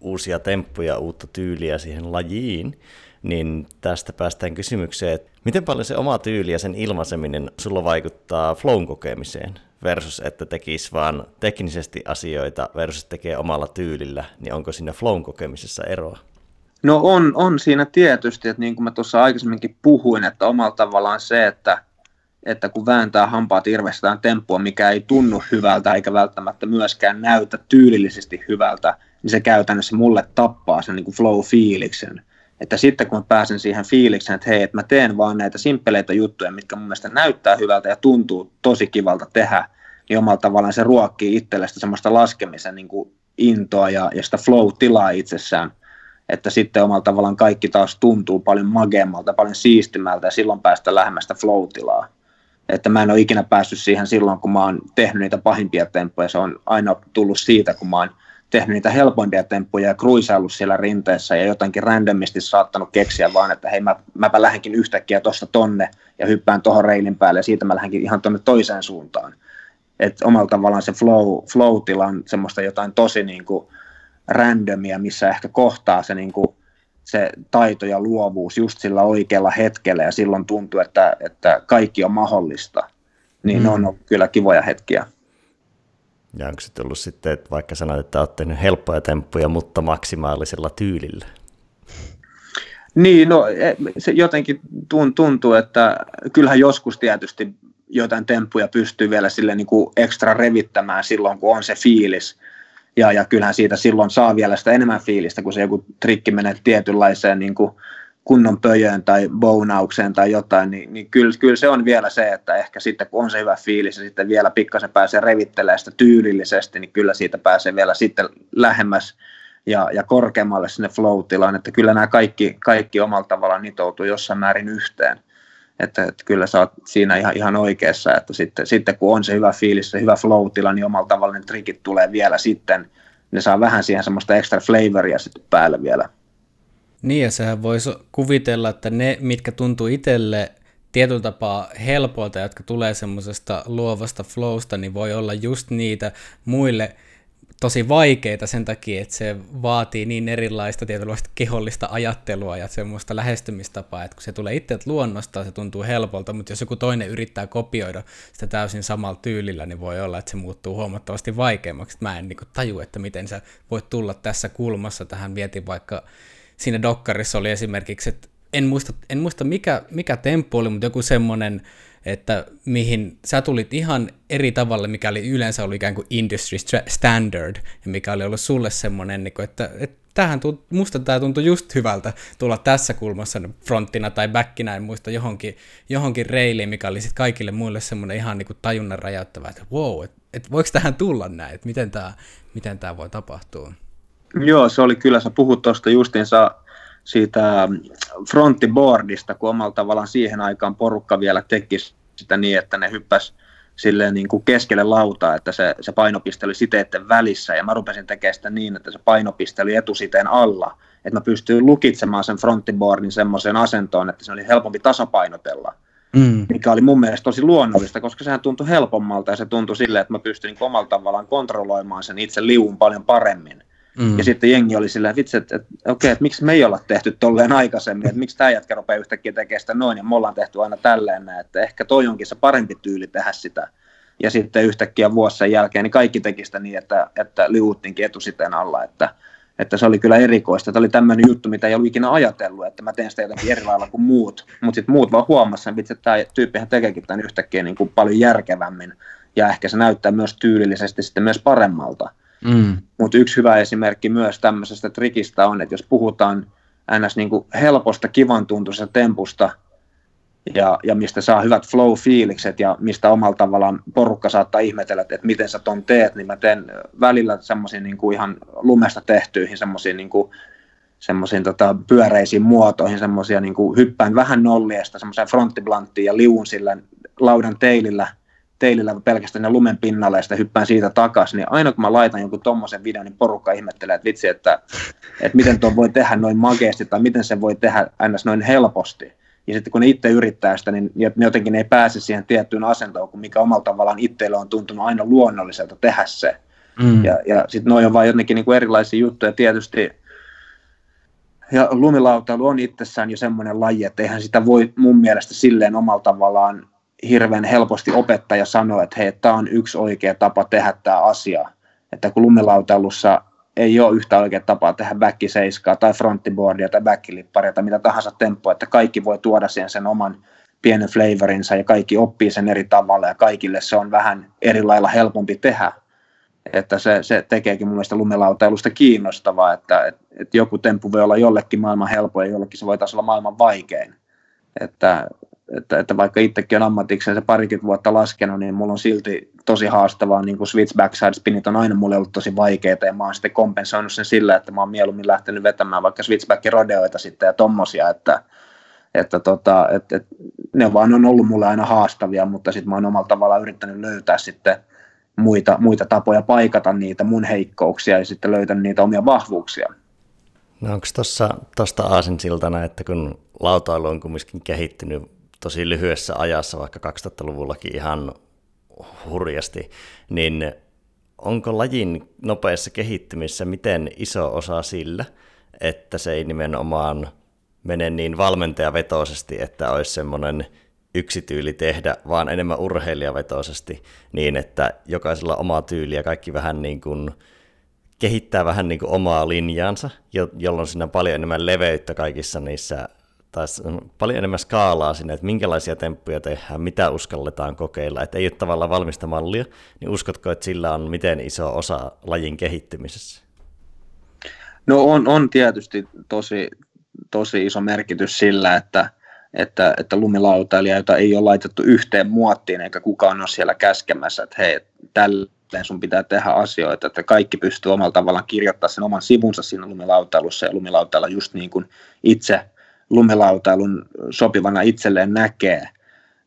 uusia temppuja, uutta tyyliä siihen lajiin niin tästä päästään kysymykseen, että miten paljon se oma tyyli ja sen ilmaiseminen sulla vaikuttaa flown kokemiseen versus että tekisi vaan teknisesti asioita versus tekee omalla tyylillä, niin onko siinä flown kokemisessa eroa? No on, on siinä tietysti, että niin kuin mä tuossa aikaisemminkin puhuin, että omalla tavallaan se, että, että kun vääntää hampaat irvestään temppua, mikä ei tunnu hyvältä eikä välttämättä myöskään näytä tyylillisesti hyvältä, niin se käytännössä mulle tappaa sen niin kuin flow-fiiliksen että sitten kun mä pääsen siihen fiilikseen, että hei, että mä teen vaan näitä simppeleitä juttuja, mitkä mun mielestä näyttää hyvältä ja tuntuu tosi kivalta tehdä, niin omalla tavallaan se ruokkii itselle sitä semmoista laskemisen niin kuin intoa ja, ja sitä flow-tilaa itsessään, että sitten omalla tavallaan kaikki taas tuntuu paljon mageammalta, paljon siistimältä ja silloin päästä lähemmästä flow-tilaa. Että mä en ole ikinä päässyt siihen silloin, kun mä oon tehnyt niitä pahimpia temppuja, se on aina tullut siitä, kun mä oon tehnyt niitä helpoimpia temppuja ja kruisaillut siellä rinteessä ja jotenkin randomisti saattanut keksiä vaan, että hei mä, mäpä lähdenkin yhtäkkiä tuosta tonne ja hyppään tuohon reilin päälle ja siitä mä lähdenkin ihan tuonne toiseen suuntaan. Että omalla tavallaan se flow, flow-tila on semmoista jotain tosi niin kuin randomia, missä ehkä kohtaa se, niin kuin, se taito ja luovuus just sillä oikealla hetkellä ja silloin tuntuu, että, että kaikki on mahdollista. Niin mm. on kyllä kivoja hetkiä. Ja onko se tullut sitten, että vaikka sanoit, että olet tehnyt helppoja temppuja, mutta maksimaalisella tyylillä? Niin, no e, se jotenkin tuntuu, että kyllähän joskus tietysti jotain temppuja pystyy vielä sille niin kuin ekstra revittämään silloin, kun on se fiilis. Ja, ja kyllähän siitä silloin saa vielä sitä enemmän fiilistä, kun se joku trikki menee tietynlaiseen niin kuin kunnon pöjöön tai bonaukseen tai jotain, niin, niin kyllä, kyllä se on vielä se, että ehkä sitten kun on se hyvä fiilis ja sitten vielä pikkasen pääsee revittelemään sitä tyylillisesti, niin kyllä siitä pääsee vielä sitten lähemmäs ja, ja korkeammalle sinne flow-tilaan, että kyllä nämä kaikki, kaikki omalla tavallaan nitoutuu jossain määrin yhteen. Että, että kyllä sä oot siinä ihan, ihan oikeassa, että sitten, sitten kun on se hyvä fiilis, se hyvä flow-tila, niin omalla tavalla ne trikit tulee vielä sitten, ne saa vähän siihen semmoista extra flavoria sitten päälle vielä. Niin, ja sehän voisi kuvitella, että ne, mitkä tuntuu itselle tietyllä tapaa helpolta, jotka tulee semmoisesta luovasta flowsta, niin voi olla just niitä muille tosi vaikeita sen takia, että se vaatii niin erilaista tietynlaista kehollista ajattelua ja semmoista lähestymistapaa, että kun se tulee itse luonnosta, se tuntuu helpolta, mutta jos joku toinen yrittää kopioida sitä täysin samalla tyylillä, niin voi olla, että se muuttuu huomattavasti vaikeammaksi. Mä en niin taju, että miten sä voit tulla tässä kulmassa tähän, vietin vaikka siinä dokkarissa oli esimerkiksi, että en muista, en muista mikä, mikä temppu oli, mutta joku semmoinen, että mihin sä tulit ihan eri tavalla, mikä oli yleensä ollut ikään kuin industry standard, ja mikä oli ollut sulle semmoinen, niin että, että tähän tunt, musta tämä tuntui just hyvältä tulla tässä kulmassa fronttina tai backinä, en muista johonkin, johonkin reiliin, mikä oli sitten kaikille muille semmoinen ihan niin kuin tajunnan räjäyttävä, että wow, että et voiko tähän tulla näin, että miten tämä miten tää voi tapahtua. Joo, se oli kyllä, sä puhut tuosta justiinsa siitä fronttiboardista, kun omalla tavallaan siihen aikaan porukka vielä teki sitä niin, että ne hyppäs silleen niin kuin keskelle lautaa, että se, se painopiste oli siteiden välissä, ja mä rupesin tekemään sitä niin, että se painopiste oli etusiteen alla, että mä pystyin lukitsemaan sen fronttiboardin semmoiseen asentoon, että se oli helpompi tasapainotella, mm. mikä oli mun mielestä tosi luonnollista, koska sehän tuntui helpommalta, ja se tuntui silleen, että mä pystyin niin omalla tavallaan kontrolloimaan sen itse liuun paljon paremmin. Mm. Ja sitten jengi oli silleen, että vitsi, että okei, okay, että miksi me ei olla tehty tolleen aikaisemmin, että miksi tämä jätkä rupeaa yhtäkkiä tekemään sitä noin, ja me ollaan tehty aina tälleen että ehkä toi onkin se parempi tyyli tehdä sitä. Ja sitten yhtäkkiä vuosien jälkeen niin kaikki teki sitä niin, että, että liuuttiinkin etusiteen alla, että, että se oli kyllä erikoista. Tämä oli tämmöinen juttu, mitä ei ollut ikinä ajatellut, että mä teen sitä jotenkin eri lailla kuin muut. Mutta sitten muut vaan huomasivat, että tämä tyyppihän tekeekin tämän yhtäkkiä niin kuin paljon järkevämmin. Ja ehkä se näyttää myös tyylillisesti sitten myös paremmalta. Mm. Mutta yksi hyvä esimerkki myös tämmöisestä trikistä on, että jos puhutaan ns. Niin kuin helposta, kivan tuntuisesta tempusta, ja, ja mistä saa hyvät flow-fiilikset ja mistä omalla tavallaan porukka saattaa ihmetellä, että, että miten sä ton teet, niin mä teen välillä semmoisiin niin ihan lumesta tehtyihin semmoisiin niin semmoisiin tota, pyöreisiin muotoihin, semmoisia niin hyppään vähän nolliesta, semmoiseen fronttiblanttiin ja liuun sillä laudan teilillä – teilillä pelkästään ne lumen pinnalle ja sitten hyppään siitä takaisin, niin aina kun mä laitan jonkun tommosen videon, niin porukka ihmettelee, että vitsi, että, että miten tuo voi tehdä noin makeasti tai miten se voi tehdä ns. noin helposti. Ja sitten kun ne itse yrittää sitä, niin ne jotenkin ei pääse siihen tiettyyn asentoon, kun mikä omalla tavallaan itselle on tuntunut aina luonnolliselta tehdä se. Mm. Ja, ja sitten noin on vain jotenkin niin kuin erilaisia juttuja. Tietysti ja lumilautailu on itsessään jo semmoinen laji, että eihän sitä voi mun mielestä silleen omalla tavallaan hirveän helposti opettaja sanoo, että hei, tämä on yksi oikea tapa tehdä tämä asia. Että kun lumilautailussa ei ole yhtä oikea tapaa tehdä backkiseiskaa tai fronttiboardia tai backlipparia tai mitä tahansa tempoa, että kaikki voi tuoda siihen sen oman pienen flavorinsa ja kaikki oppii sen eri tavalla ja kaikille se on vähän eri lailla helpompi tehdä. Että se, se tekeekin mun mielestä lumilautailusta kiinnostavaa, että, että, että joku temppu voi olla jollekin maailman helpoin ja jollekin se voi taas olla maailman vaikein. Että että, että vaikka itsekin on ammatikseen se parikymmentä vuotta laskenut, niin mulla on silti tosi haastavaa, niin kuin switch backside spinit on aina mulle ollut tosi vaikeita, ja mä oon sitten kompensoinut sen sillä, että mä oon mieluummin lähtenyt vetämään vaikka switchback rodeoita sitten ja tommosia, että, että tota, et, et, ne vaan on ollut mulle aina haastavia, mutta sitten mä oon omalla tavallaan yrittänyt löytää sitten muita, muita tapoja paikata niitä mun heikkouksia ja sitten löytänyt niitä omia vahvuuksia. No onko tuosta aasinsiltana, että kun lautailu on kumminkin kehittynyt tosi lyhyessä ajassa, vaikka 2000-luvullakin ihan hurjasti, niin onko lajin nopeassa kehittymisessä miten iso osa sillä, että se ei nimenomaan mene niin valmentajavetoisesti, että olisi semmoinen yksi tyyli tehdä, vaan enemmän urheilijavetoisesti niin, että jokaisella oma tyyli ja kaikki vähän niin kuin kehittää vähän niin kuin omaa linjaansa, jolloin siinä on paljon enemmän leveyttä kaikissa niissä tai paljon enemmän skaalaa sinne, että minkälaisia temppuja tehdään, mitä uskalletaan kokeilla, että ei ole tavallaan valmista mallia, niin uskotko, että sillä on miten iso osa lajin kehittymisessä? No on, on tietysti tosi, tosi iso merkitys sillä, että, että, että lumilautailijoita ei ole laitettu yhteen muottiin, eikä kukaan ole siellä käskemässä, että hei, tälleen sun pitää tehdä asioita, että kaikki pystyy omalla tavallaan kirjoittamaan sen oman sivunsa siinä lumilautailussa ja lumilautailla just niin kuin itse lumilautailun sopivana itselleen näkee,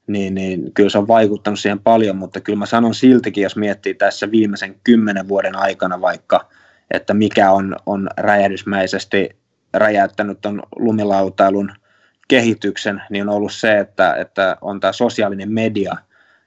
niin, niin kyllä se on vaikuttanut siihen paljon, mutta kyllä mä sanon siltikin, jos miettii tässä viimeisen kymmenen vuoden aikana vaikka, että mikä on, on räjähdysmäisesti räjäyttänyt tuon lumilautailun kehityksen, niin on ollut se, että, että on tämä sosiaalinen media,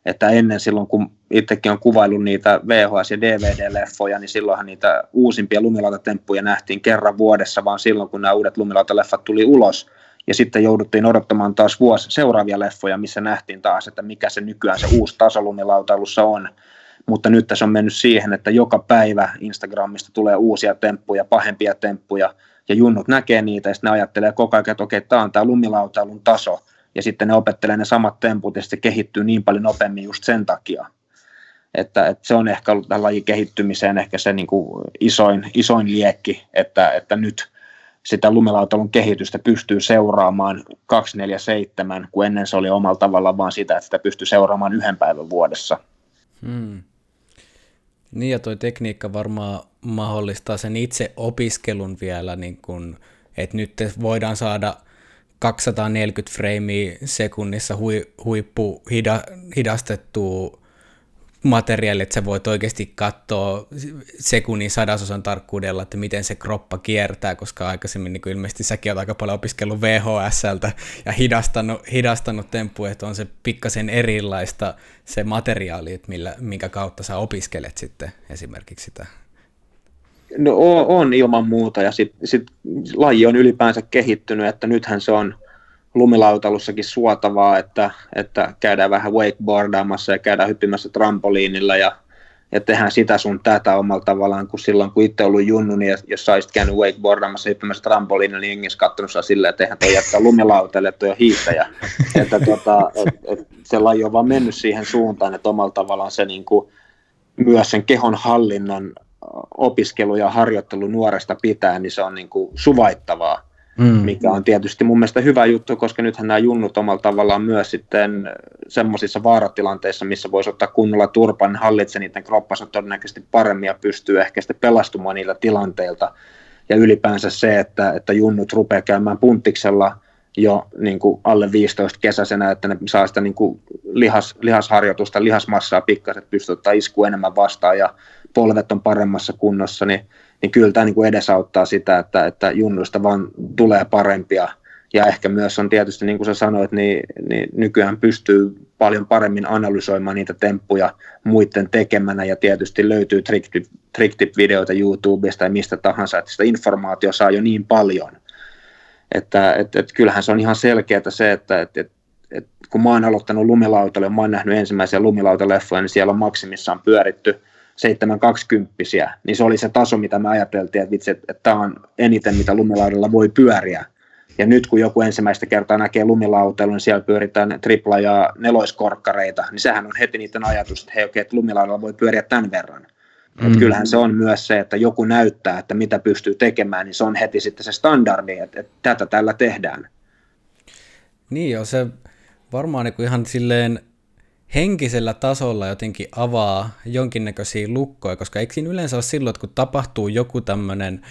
että ennen silloin, kun itsekin on kuvaillut niitä VHS- ja DVD-leffoja, niin silloinhan niitä uusimpia lumilautatemppuja nähtiin kerran vuodessa, vaan silloin, kun nämä uudet lumilautaleffat tuli ulos, ja sitten jouduttiin odottamaan taas vuosi seuraavia leffoja, missä nähtiin taas, että mikä se nykyään se uusi taso lumilautailussa on. Mutta nyt tässä on mennyt siihen, että joka päivä Instagramista tulee uusia temppuja, pahempia temppuja. ja junnut näkee niitä, ja sitten ne ajattelee koko ajan, että okei, tämä on tämä lumilautailun taso, ja sitten ne opettelee ne samat temput, ja se kehittyy niin paljon nopeammin just sen takia. Että, että se on ehkä ollut tämän lajin kehittymiseen ehkä se niin kuin isoin, isoin liekki, että, että nyt sitä lumilautailun kehitystä pystyy seuraamaan 247, kun ennen se oli omalla tavallaan vaan sitä, että sitä pystyy seuraamaan yhden päivän vuodessa. Hmm. Niin ja toi tekniikka varmaan mahdollistaa sen itse opiskelun vielä, niin kun, että nyt voidaan saada 240 freimiä sekunnissa hui, huippu hida, hidastettua materiaali, että sä voit oikeasti katsoa sekunnin sadasosan tarkkuudella, että miten se kroppa kiertää, koska aikaisemmin niin ilmeisesti säkin olet aika paljon opiskellut VHSltä ja hidastanut, hidastanut temppuja, että on se pikkasen erilaista se materiaali, että millä, minkä kautta sä opiskelet sitten esimerkiksi sitä. No on ilman muuta ja sitten sit laji on ylipäänsä kehittynyt, että nythän se on – lumilautalussakin suotavaa, että, että käydään vähän wakeboardaamassa ja käydään hyppimässä trampoliinilla ja, ja tehdään sitä sun tätä omalla tavallaan, kun silloin kun itse ollut junnu, niin jos sä olisit käynyt wakeboardaamassa ja hyppimässä trampoliinilla, niin jengi katsonut saa silleen, että eihän toi jättää lumilautalle, että toi on hiihtäjä. että tota, et, et, se laji on vaan mennyt siihen suuntaan, että omalla tavallaan se niin kuin, myös sen kehon hallinnan opiskelu ja harjoittelu nuoresta pitää, niin se on niin kuin suvaittavaa mm. mikä on tietysti mun mielestä hyvä juttu, koska nythän nämä junnut omalla tavallaan myös sitten semmoisissa vaaratilanteissa, missä voisi ottaa kunnolla turpan, niin hallitse niiden kroppansa todennäköisesti paremmin ja pystyy ehkä sitten pelastumaan niillä tilanteilta. Ja ylipäänsä se, että, että junnut rupeaa käymään punttiksella jo niin kuin alle 15 kesäisenä, että ne saa sitä niin kuin lihas, lihasharjoitusta, lihasmassaa pikkasen, että pystyy ottaa isku enemmän vastaan ja polvet on paremmassa kunnossa, niin niin kyllä tämä niin kuin edesauttaa sitä, että, että junnuista vaan tulee parempia. Ja ehkä myös on tietysti, niin kuin sä sanoit, niin, niin nykyään pystyy paljon paremmin analysoimaan niitä temppuja muiden tekemänä, ja tietysti löytyy tricktip-videoita YouTubesta tai mistä tahansa, että sitä informaatio saa jo niin paljon, että et, et kyllähän se on ihan selkeää se, että et, et, et, kun mä oon aloittanut lumilautalle, ja mä oon nähnyt ensimmäisiä lumilautaleffoja, niin siellä on maksimissaan pyöritty 720 niin se oli se taso, mitä me ajateltiin, että vitsi, että tämä on eniten, mitä lumilaudalla voi pyöriä. Ja nyt kun joku ensimmäistä kertaa näkee lumilautelun, niin siellä pyöritään tripla- ja neloiskorkkareita, niin sehän on heti niiden ajatus, että hei okei, että lumilaudalla voi pyöriä tämän verran. Mm. Että kyllähän se on myös se, että joku näyttää, että mitä pystyy tekemään, niin se on heti sitten se standardi, että, että tätä tällä tehdään. Niin jo, se varmaan niin ihan silleen henkisellä tasolla jotenkin avaa jonkinnäköisiä lukkoja, koska eikö siinä yleensä ole silloin, että kun tapahtuu joku tämmöinen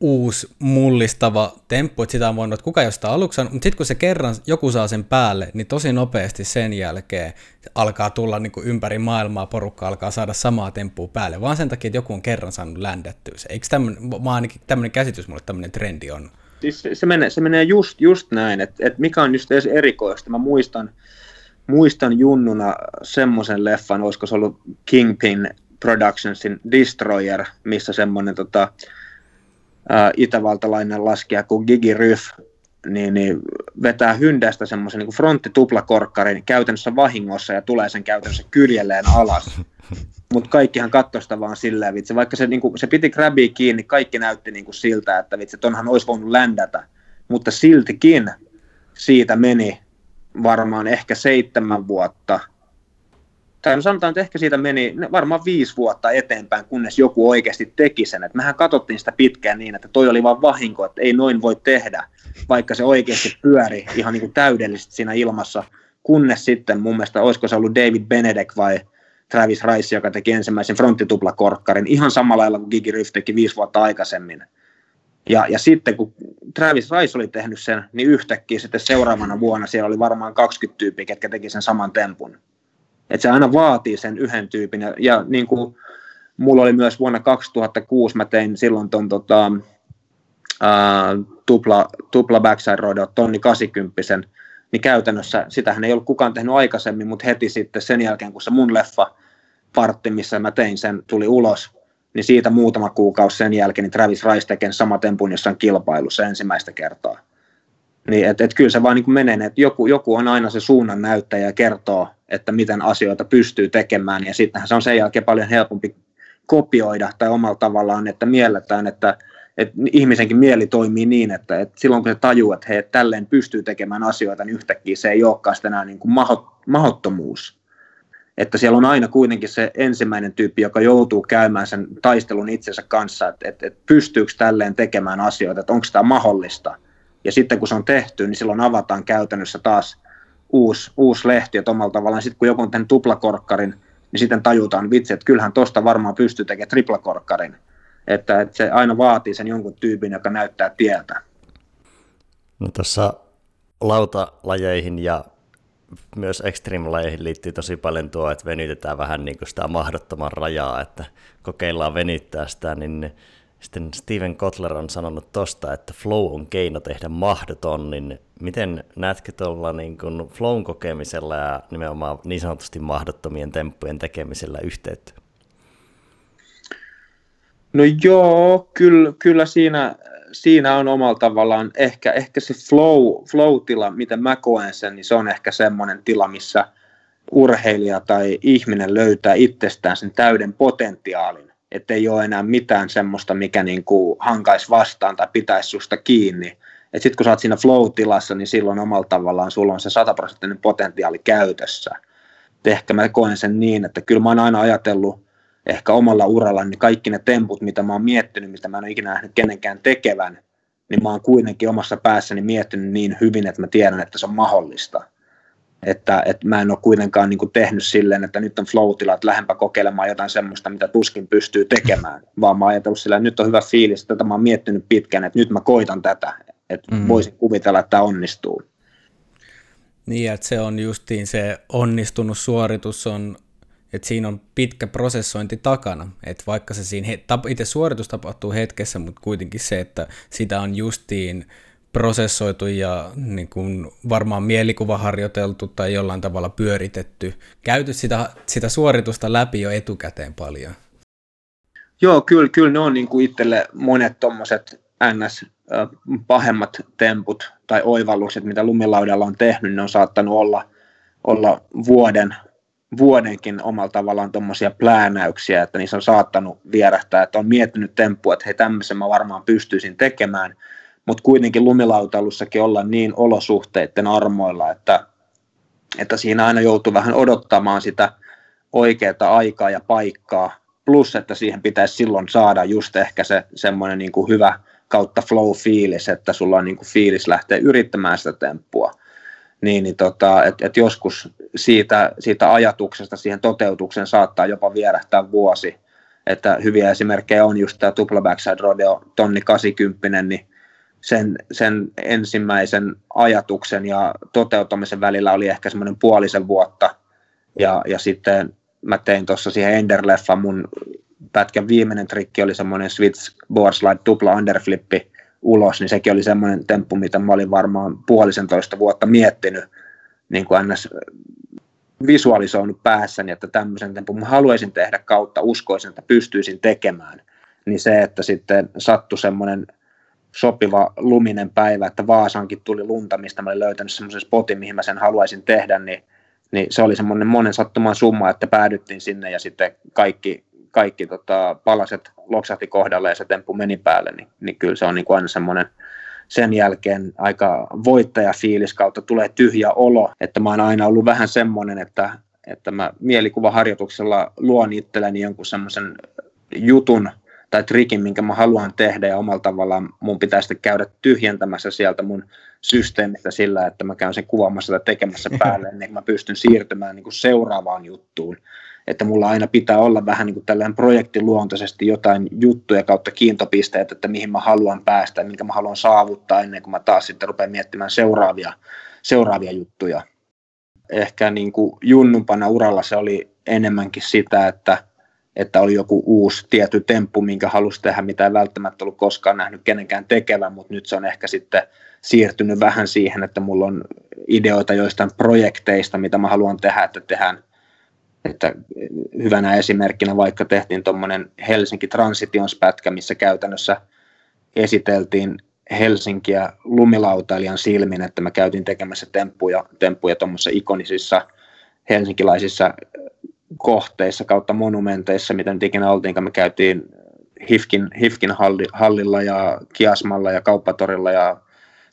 uusi mullistava temppu, että sitä on voinut, että kuka jostain aluksi mutta sitten kun se kerran joku saa sen päälle, niin tosi nopeasti sen jälkeen alkaa tulla niin kuin ympäri maailmaa, porukka alkaa saada samaa temppua päälle, vaan sen takia, että joku on kerran saanut ländettyä se. Eikö tämmöinen, tämmöinen käsitys mulle tämmöinen trendi on? Siis se, se, menee, se menee just, just näin, että, että mikä on just erikoista. Mä muistan, muistan junnuna semmoisen leffan, olisiko se ollut Kingpin Productionsin Destroyer, missä semmoinen tota, ää, itävaltalainen laskija kuin Gigi Ryff niin, niin vetää hyndästä semmoisen niin fronttituplakorkkarin käytännössä vahingossa ja tulee sen käytännössä kyljelleen alas. Mutta kaikkihan katsoi sitä vaan silleen, vitsi, vaikka se, niin kuin, se piti grabia kiinni, kaikki näytti niin kuin siltä, että vitsi, onhan olisi voinut ländätä, mutta siltikin siitä meni varmaan ehkä seitsemän vuotta, tai no sanotaan, että ehkä siitä meni varmaan viisi vuotta eteenpäin, kunnes joku oikeasti teki sen. Et mehän katsottiin sitä pitkään niin, että toi oli vain vahinko, että ei noin voi tehdä, vaikka se oikeasti pyöri ihan niin kuin täydellisesti siinä ilmassa, kunnes sitten mun mielestä, olisiko se ollut David Benedek vai Travis Rice, joka teki ensimmäisen fronttituplakorkkarin, ihan samalla lailla kuin Gigi Riff teki viisi vuotta aikaisemmin. Ja, ja sitten kun Travis Rice oli tehnyt sen, niin yhtäkkiä sitten seuraavana vuonna siellä oli varmaan 20 tyyppiä, ketkä teki sen saman tempun. Että se aina vaatii sen yhden tyypin. Ja, ja niin kuin mulla oli myös vuonna 2006, mä tein silloin ton tota, ää, tupla, tupla backside rodeo, tonni 80 niin käytännössä sitähän ei ollut kukaan tehnyt aikaisemmin, mutta heti sitten sen jälkeen, kun se mun leffa partti, missä mä tein sen, tuli ulos, niin siitä muutama kuukausi sen jälkeen niin Travis Rice tekee sama tempun jossain kilpailussa ensimmäistä kertaa. Niin, että et kyllä se vaan niin menee, että joku, joku on aina se suunnan näyttäjä ja kertoo, että miten asioita pystyy tekemään, ja sittenhän se on sen jälkeen paljon helpompi kopioida tai omalla tavallaan, että mielletään, että, että ihmisenkin mieli toimii niin, että, että silloin kun se tajuu, että he tälleen pystyy tekemään asioita, niin yhtäkkiä se ei olekaan sitä enää niin kuin mahottomuus. Että siellä on aina kuitenkin se ensimmäinen tyyppi, joka joutuu käymään sen taistelun itsensä kanssa, että, että, että pystyykö tälleen tekemään asioita, että onko tämä mahdollista. Ja sitten kun se on tehty, niin silloin avataan käytännössä taas uusi, uusi lehti, että omalla tavallaan sitten kun joku on tehnyt tuplakorkkarin, niin sitten tajutaan vitsi, että kyllähän tuosta varmaan pystyy tekemään triplakorkkarin että, että se aina vaatii sen jonkun tyypin, joka näyttää tietä. No tuossa lautalajeihin ja myös extreme-lajeihin liittyy tosi paljon tuo, että venytetään vähän niin kuin sitä mahdottoman rajaa, että kokeillaan venyttää sitä, niin sitten Steven Kotler on sanonut tosta, että flow on keino tehdä mahdoton, niin miten näetkö tuolla niin kuin flown kokemisella ja nimenomaan niin sanotusti mahdottomien temppujen tekemisellä yhteyttä? No joo, kyllä, kyllä siinä, siinä on omalla tavallaan ehkä, ehkä se flow, flow-tila, miten mä koen sen, niin se on ehkä semmoinen tila, missä urheilija tai ihminen löytää itsestään sen täyden potentiaalin, että ei ole enää mitään semmoista, mikä niin kuin hankaisi vastaan tai pitäisi susta kiinni. Sitten kun sä oot siinä flow-tilassa, niin silloin omalla tavallaan sulla on se sataprosenttinen potentiaali käytössä. Et ehkä mä koen sen niin, että kyllä mä oon aina ajatellut, ehkä omalla uralla, niin kaikki ne temput, mitä mä oon miettinyt, mitä mä en ole ikinä nähnyt kenenkään tekevän, niin mä oon kuitenkin omassa päässäni miettinyt niin hyvin, että mä tiedän, että se on mahdollista. Että, että mä en ole kuitenkaan niin kuin tehnyt silleen, että nyt on flow että lähempä kokeilemaan jotain semmoista, mitä tuskin pystyy tekemään, vaan mä oon ajatellut silleen, että nyt on hyvä fiilis, että tätä mä oon miettinyt pitkään, että nyt mä koitan tätä, että mm. voisin kuvitella, että tämä onnistuu. Niin, että se on justiin se onnistunut suoritus on että siinä on pitkä prosessointi takana, että vaikka se siinä itse suoritus tapahtuu hetkessä, mutta kuitenkin se, että sitä on justiin prosessoitu ja niin kuin varmaan mielikuva harjoiteltu tai jollain tavalla pyöritetty, käyty sitä, sitä suoritusta läpi jo etukäteen paljon. Joo, kyllä, kyllä ne on niin kuin itselle monet tuommoiset ns. pahemmat temput tai oivallukset, mitä lumilaudalla on tehnyt, ne on saattanut olla, olla vuoden vuodenkin omalla tavallaan tuommoisia pläänäyksiä, että niissä on saattanut vierähtää, että on miettinyt temppua, että hei tämmöisen mä varmaan pystyisin tekemään, mutta kuitenkin lumilautailussakin olla niin olosuhteiden armoilla, että, että siinä aina joutuu vähän odottamaan sitä oikeaa aikaa ja paikkaa, plus että siihen pitäisi silloin saada just ehkä se semmoinen niin kuin hyvä kautta flow-fiilis, että sulla on niin kuin fiilis lähteä yrittämään sitä temppua. Niin, niin tota, et, et joskus siitä, siitä ajatuksesta siihen toteutukseen saattaa jopa vierähtää vuosi. Että hyviä esimerkkejä on just tämä tupla backside rodeo, tonni 80, niin sen, sen ensimmäisen ajatuksen ja toteutumisen välillä oli ehkä semmoinen puolisen vuotta. Ja, ja sitten mä tein tuossa siihen Ender-leffan, mun pätkän viimeinen trikki oli semmoinen switch board slide tupla underflippi, ulos, niin sekin oli semmoinen temppu, mitä mä olin varmaan puolisentoista vuotta miettinyt, niin kuin ns. Visualisoinut päässäni, että tämmöisen tempun mä haluaisin tehdä kautta, uskoisin, että pystyisin tekemään. Niin se, että sitten sattui semmoinen sopiva luminen päivä, että Vaasankin tuli lunta, mistä mä olin löytänyt semmoisen spotin, mihin mä sen haluaisin tehdä, niin, niin se oli semmoinen monen sattuman summa, että päädyttiin sinne ja sitten kaikki kaikki tota, palaset loksahti kohdalle ja se temppu meni päälle, niin, niin kyllä se on niin kuin aina semmoinen sen jälkeen aika voittajafiilis kautta tulee tyhjä olo, että mä oon aina ollut vähän semmoinen, että, että mä mielikuvaharjoituksella luon itselleni jonkun semmoisen jutun tai trikin, minkä mä haluan tehdä ja omalla tavallaan mun pitää sitten käydä tyhjentämässä sieltä mun systeemistä sillä, että mä käyn sen kuvaamassa tai tekemässä päälle, niin mä pystyn siirtymään niin kuin seuraavaan juttuun että mulla aina pitää olla vähän niin kuin tällainen projektiluontoisesti jotain juttuja kautta kiintopisteet, että mihin mä haluan päästä, minkä mä haluan saavuttaa ennen kuin mä taas sitten rupean miettimään seuraavia, seuraavia juttuja. Ehkä niin kuin junnumpana uralla se oli enemmänkin sitä, että, että oli joku uusi tietty temppu, minkä halusi tehdä, mitä ei välttämättä ollut koskaan nähnyt kenenkään tekevän, mutta nyt se on ehkä sitten siirtynyt vähän siihen, että mulla on ideoita joistain projekteista, mitä mä haluan tehdä, että tehdään että hyvänä esimerkkinä vaikka tehtiin tuommoinen Helsinki Transitionspätkä, missä käytännössä esiteltiin Helsinkiä lumilautailijan silmin, että me käytiin tekemässä temppuja, temppuja tuommoisissa ikonisissa helsinkilaisissa kohteissa kautta monumenteissa, mitä nyt ikinä oltiin, me käytiin Hifkin, Hifkin hallilla ja Kiasmalla ja Kauppatorilla ja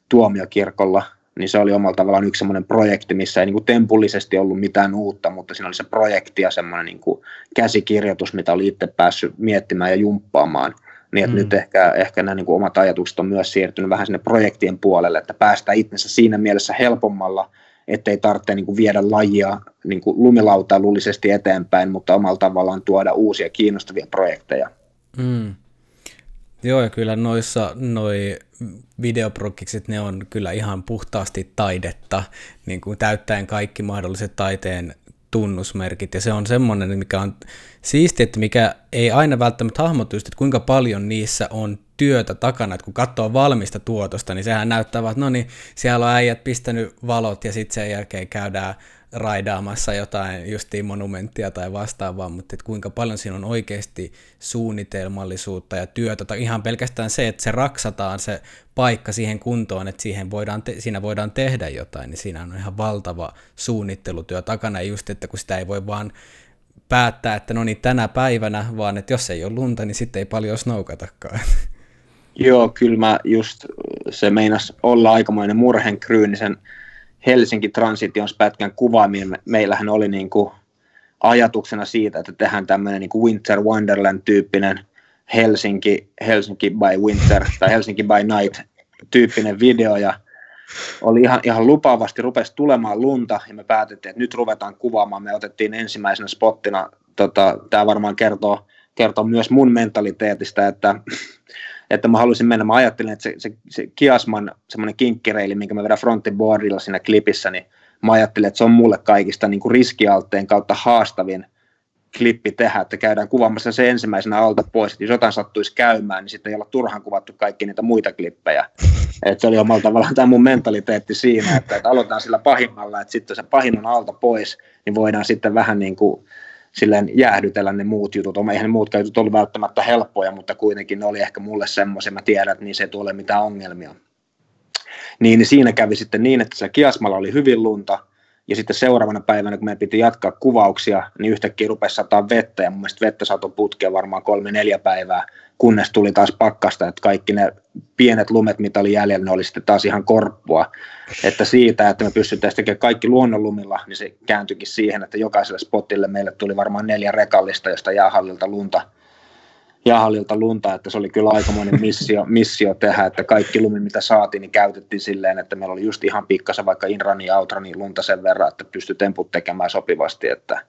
Tuomiokirkolla, niin se oli omalla tavallaan yksi semmoinen projekti, missä ei niin kuin tempullisesti ollut mitään uutta, mutta siinä oli se projekti ja semmoinen niin kuin käsikirjoitus, mitä oli itse päässyt miettimään ja jumppaamaan. Niin että mm. nyt ehkä, ehkä nämä niin kuin omat ajatukset on myös siirtynyt vähän sinne projektien puolelle, että päästään itsensä siinä mielessä helpommalla, ettei tarvitse niin kuin viedä lajia niin kuin lumilautailullisesti eteenpäin, mutta omalla tavallaan tuoda uusia kiinnostavia projekteja. Mm. Joo, ja kyllä noissa noi videoprokikset, ne on kyllä ihan puhtaasti taidetta, niin kuin täyttäen kaikki mahdolliset taiteen tunnusmerkit, ja se on semmoinen, mikä on siisti, että mikä ei aina välttämättä hahmotu että kuinka paljon niissä on työtä takana, että kun katsoo valmista tuotosta, niin sehän näyttää, että no niin, siellä on äijät pistänyt valot, ja sitten sen jälkeen käydään raidaamassa jotain justiin monumenttia tai vastaavaa, mutta että kuinka paljon siinä on oikeasti suunnitelmallisuutta ja työtä, tai ihan pelkästään se, että se raksataan se paikka siihen kuntoon, että siihen voidaan te- siinä voidaan tehdä jotain, niin siinä on ihan valtava suunnittelutyö takana, ja just, että kun sitä ei voi vaan päättää, että no niin tänä päivänä, vaan että jos ei ole lunta, niin sitten ei paljon snoukatakaan. Joo, kyllä mä just, se meinas olla aikamoinen murhenkryyni sen Helsinki Transitions pätkän kuvaaminen. Meillähän oli niin kuin ajatuksena siitä, että tehdään tämmöinen niin Winter Wonderland-tyyppinen Helsinki, Helsinki by Winter tai Helsinki by Night tyyppinen video ja oli ihan, ihan lupaavasti, rupesi tulemaan lunta ja me päätettiin, että nyt ruvetaan kuvaamaan. Me otettiin ensimmäisenä spottina, tota, tämä varmaan kertoo, kertoo myös mun mentaliteetistä, että että mä haluaisin mennä, mä ajattelin, että se, se, se Kiasman semmoinen kinkkireili, minkä mä vedän fronttiboardilla siinä klipissä, niin mä ajattelin, että se on mulle kaikista niin kuin riskialtteen kautta haastavin klippi tehdä, että käydään kuvaamassa se ensimmäisenä alta pois, että jos jotain sattuisi käymään, niin sitten ei olla turhan kuvattu kaikki niitä muita klippejä. että se oli omalla tavallaan tämä mun mentaliteetti siinä, että, että aloitetaan sillä pahimmalla, että sitten se pahin on alta pois, niin voidaan sitten vähän niin kuin silleen jäähdytellä ne muut jutut. Eihän ne muut jutut ollut välttämättä helppoja, mutta kuitenkin ne oli ehkä mulle semmoisia, mä tiedän, että niissä ei tule mitään ongelmia. Niin, niin siinä kävi sitten niin, että se Kiasmalla oli hyvin lunta, ja sitten seuraavana päivänä, kun meidän piti jatkaa kuvauksia, niin yhtäkkiä rupesi sataa vettä, ja mun mielestä vettä satoi putkea varmaan kolme-neljä päivää, kunnes tuli taas pakkasta, että kaikki ne pienet lumet, mitä oli jäljellä, ne oli sitten taas ihan korppua. Että siitä, että me pystyttäisiin tekemään kaikki luonnonlumilla, niin se kääntyikin siihen, että jokaiselle spotille meille tuli varmaan neljä rekallista, josta jäähallilta lunta, jäähallilta lunta, että se oli kyllä aikamoinen missio, missio tehdä, että kaikki lumi, mitä saatiin, niin käytettiin silleen, että meillä oli just ihan pikkasen vaikka Inrani ja Outrani lunta sen verran, että pystyi temput tekemään sopivasti, että,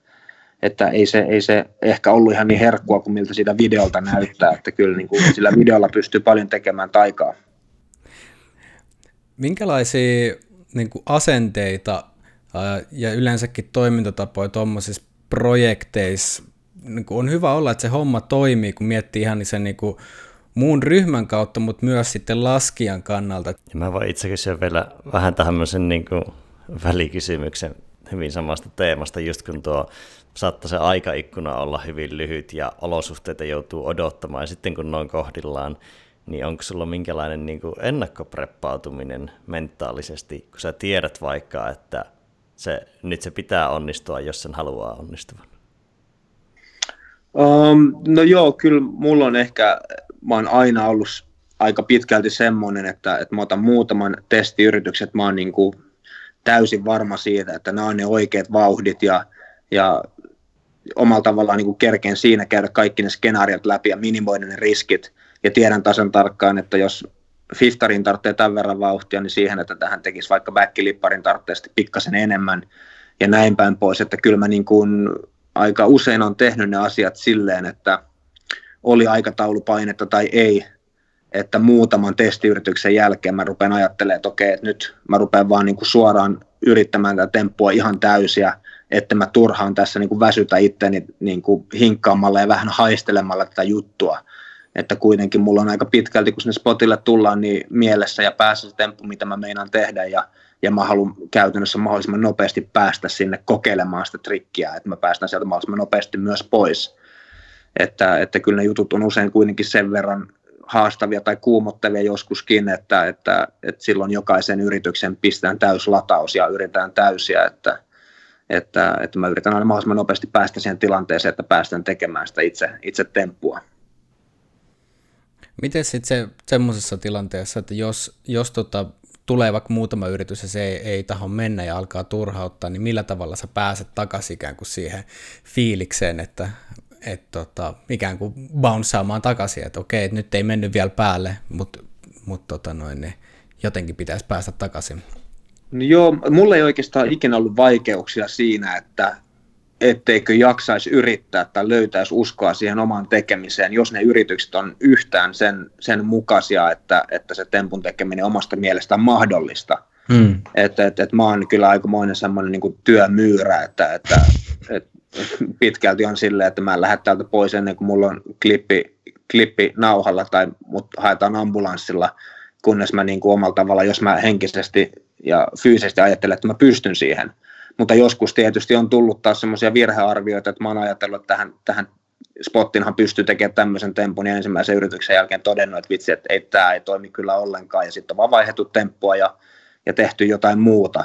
että ei se, ei se ehkä ollut ihan niin herkkua kuin miltä siitä videolta näyttää, että kyllä niin kuin sillä videolla pystyy paljon tekemään taikaa. Minkälaisia niin kuin asenteita ää, ja yleensäkin toimintatapoja tuommoisissa projekteissa niin kuin on hyvä olla, että se homma toimii, kun miettii ihan sen niin kuin muun ryhmän kautta, mutta myös sitten laskijan kannalta. Ja mä voin itse kysyä vielä vähän tämmöisen niin kuin välikysymyksen hyvin samasta teemasta, just kun tuo saattaa se aikaikkuna olla hyvin lyhyt ja olosuhteita joutuu odottamaan, ja sitten kun noin kohdillaan, niin onko sulla minkälainen niin kuin ennakkopreppautuminen mentaalisesti, kun sä tiedät vaikka, että se, nyt se pitää onnistua, jos sen haluaa onnistua? Um, no joo, kyllä mulla on ehkä, mä oon aina ollut aika pitkälti semmoinen, että, että mä otan muutaman testiyrityksen, että mä oon niin kuin täysin varma siitä, että nämä on ne oikeat vauhdit ja, ja omalla tavallaan niin kerkeen siinä käydä kaikki ne skenaariot läpi ja minimoida ne riskit. Ja tiedän tasan tarkkaan, että jos Fiftarin tarvitsee tämän verran vauhtia, niin siihen, että tähän tekisi vaikka backlipparin tarvitsee pikkasen enemmän ja näin päin pois. Että kyllä mä niin kuin aika usein on tehnyt ne asiat silleen, että oli aikataulupainetta tai ei, että muutaman testiyrityksen jälkeen mä rupean ajattelemaan, että okei, että nyt mä rupean vaan niin kuin suoraan yrittämään tätä temppua ihan täysiä, että mä turhaan tässä niin kuin väsytä itteni niin kuin hinkkaamalla ja vähän haistelemalla tätä juttua. Että kuitenkin mulla on aika pitkälti, kun sinne spotille tullaan, niin mielessä ja päässä se temppu, mitä mä meinaan tehdä. Ja, ja mä haluan käytännössä mahdollisimman nopeasti päästä sinne kokeilemaan sitä trikkiä, että mä päästän sieltä mahdollisimman nopeasti myös pois. Että, että kyllä ne jutut on usein kuitenkin sen verran haastavia tai kuumottavia joskuskin, että, että, että silloin jokaisen yrityksen pistään täyslataus ja yritetään täysiä, että, että, että mä yritän aina mahdollisimman nopeasti päästä siihen tilanteeseen, että päästään tekemään sitä itse, itse temppua. Miten sitten se, semmoisessa tilanteessa, että jos, jos tota, tulee vaikka muutama yritys ja se ei, ei taho mennä ja alkaa turhauttaa, niin millä tavalla sä pääset takaisin ikään kuin siihen fiilikseen, että et tota, ikään kuin bounsaamaan takaisin, että okei, että nyt ei mennyt vielä päälle, mutta mut tota niin jotenkin pitäisi päästä takaisin. No joo, mulla ei oikeastaan ikinä ollut vaikeuksia siinä, että etteikö jaksaisi yrittää tai löytäisi uskoa siihen omaan tekemiseen, jos ne yritykset on yhtään sen, sen mukaisia, että, että se tempun tekeminen omasta mielestään mahdollista. Hmm. Että et, et mä oon kyllä aikamoinen semmoinen niin työmyyrä, että, että et, pitkälti on silleen, että mä en lähde täältä pois ennen kuin mulla on klippi, klippi nauhalla tai mut haetaan ambulanssilla, kunnes mä niin kuin omalla tavalla, jos mä henkisesti ja fyysisesti ajattelen, että mä pystyn siihen – mutta joskus tietysti on tullut taas semmoisia virhearvioita, että mä oon ajatellut, että tähän, tähän spottinhan pystyy tekemään tämmöisen tempun ja ensimmäisen yrityksen jälkeen todennut, että vitsi, että ei, tämä ei toimi kyllä ollenkaan ja sitten on vaan vaihdettu temppua ja, ja tehty jotain muuta.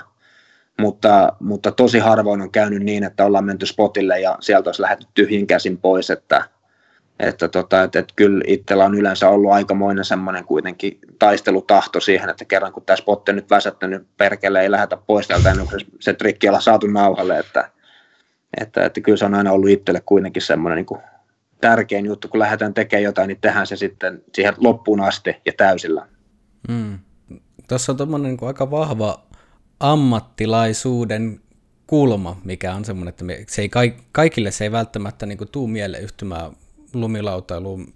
Mutta, mutta tosi harvoin on käynyt niin, että ollaan menty spotille ja sieltä olisi lähdetty tyhjin käsin pois, että, että, tota, että, että kyllä itsellä on yleensä ollut aikamoinen semmoinen kuitenkin taistelutahto siihen, että kerran kun tämä spotti on nyt väsättänyt, perkele ei lähdetä pois täältä ennen kuin se, trikki olla saatu nauhalle, että, että, että kyllä se on aina ollut itselle kuitenkin semmoinen niin kuin tärkein juttu, kun lähdetään tekemään jotain, niin tehdään se sitten siihen loppuun asti ja täysillä. Mm. Tuossa on tuommoinen niin aika vahva ammattilaisuuden kulma, mikä on semmoinen, että se ei, kaikille se ei välttämättä niin tuu mieleen yhtymään lumilautailuun,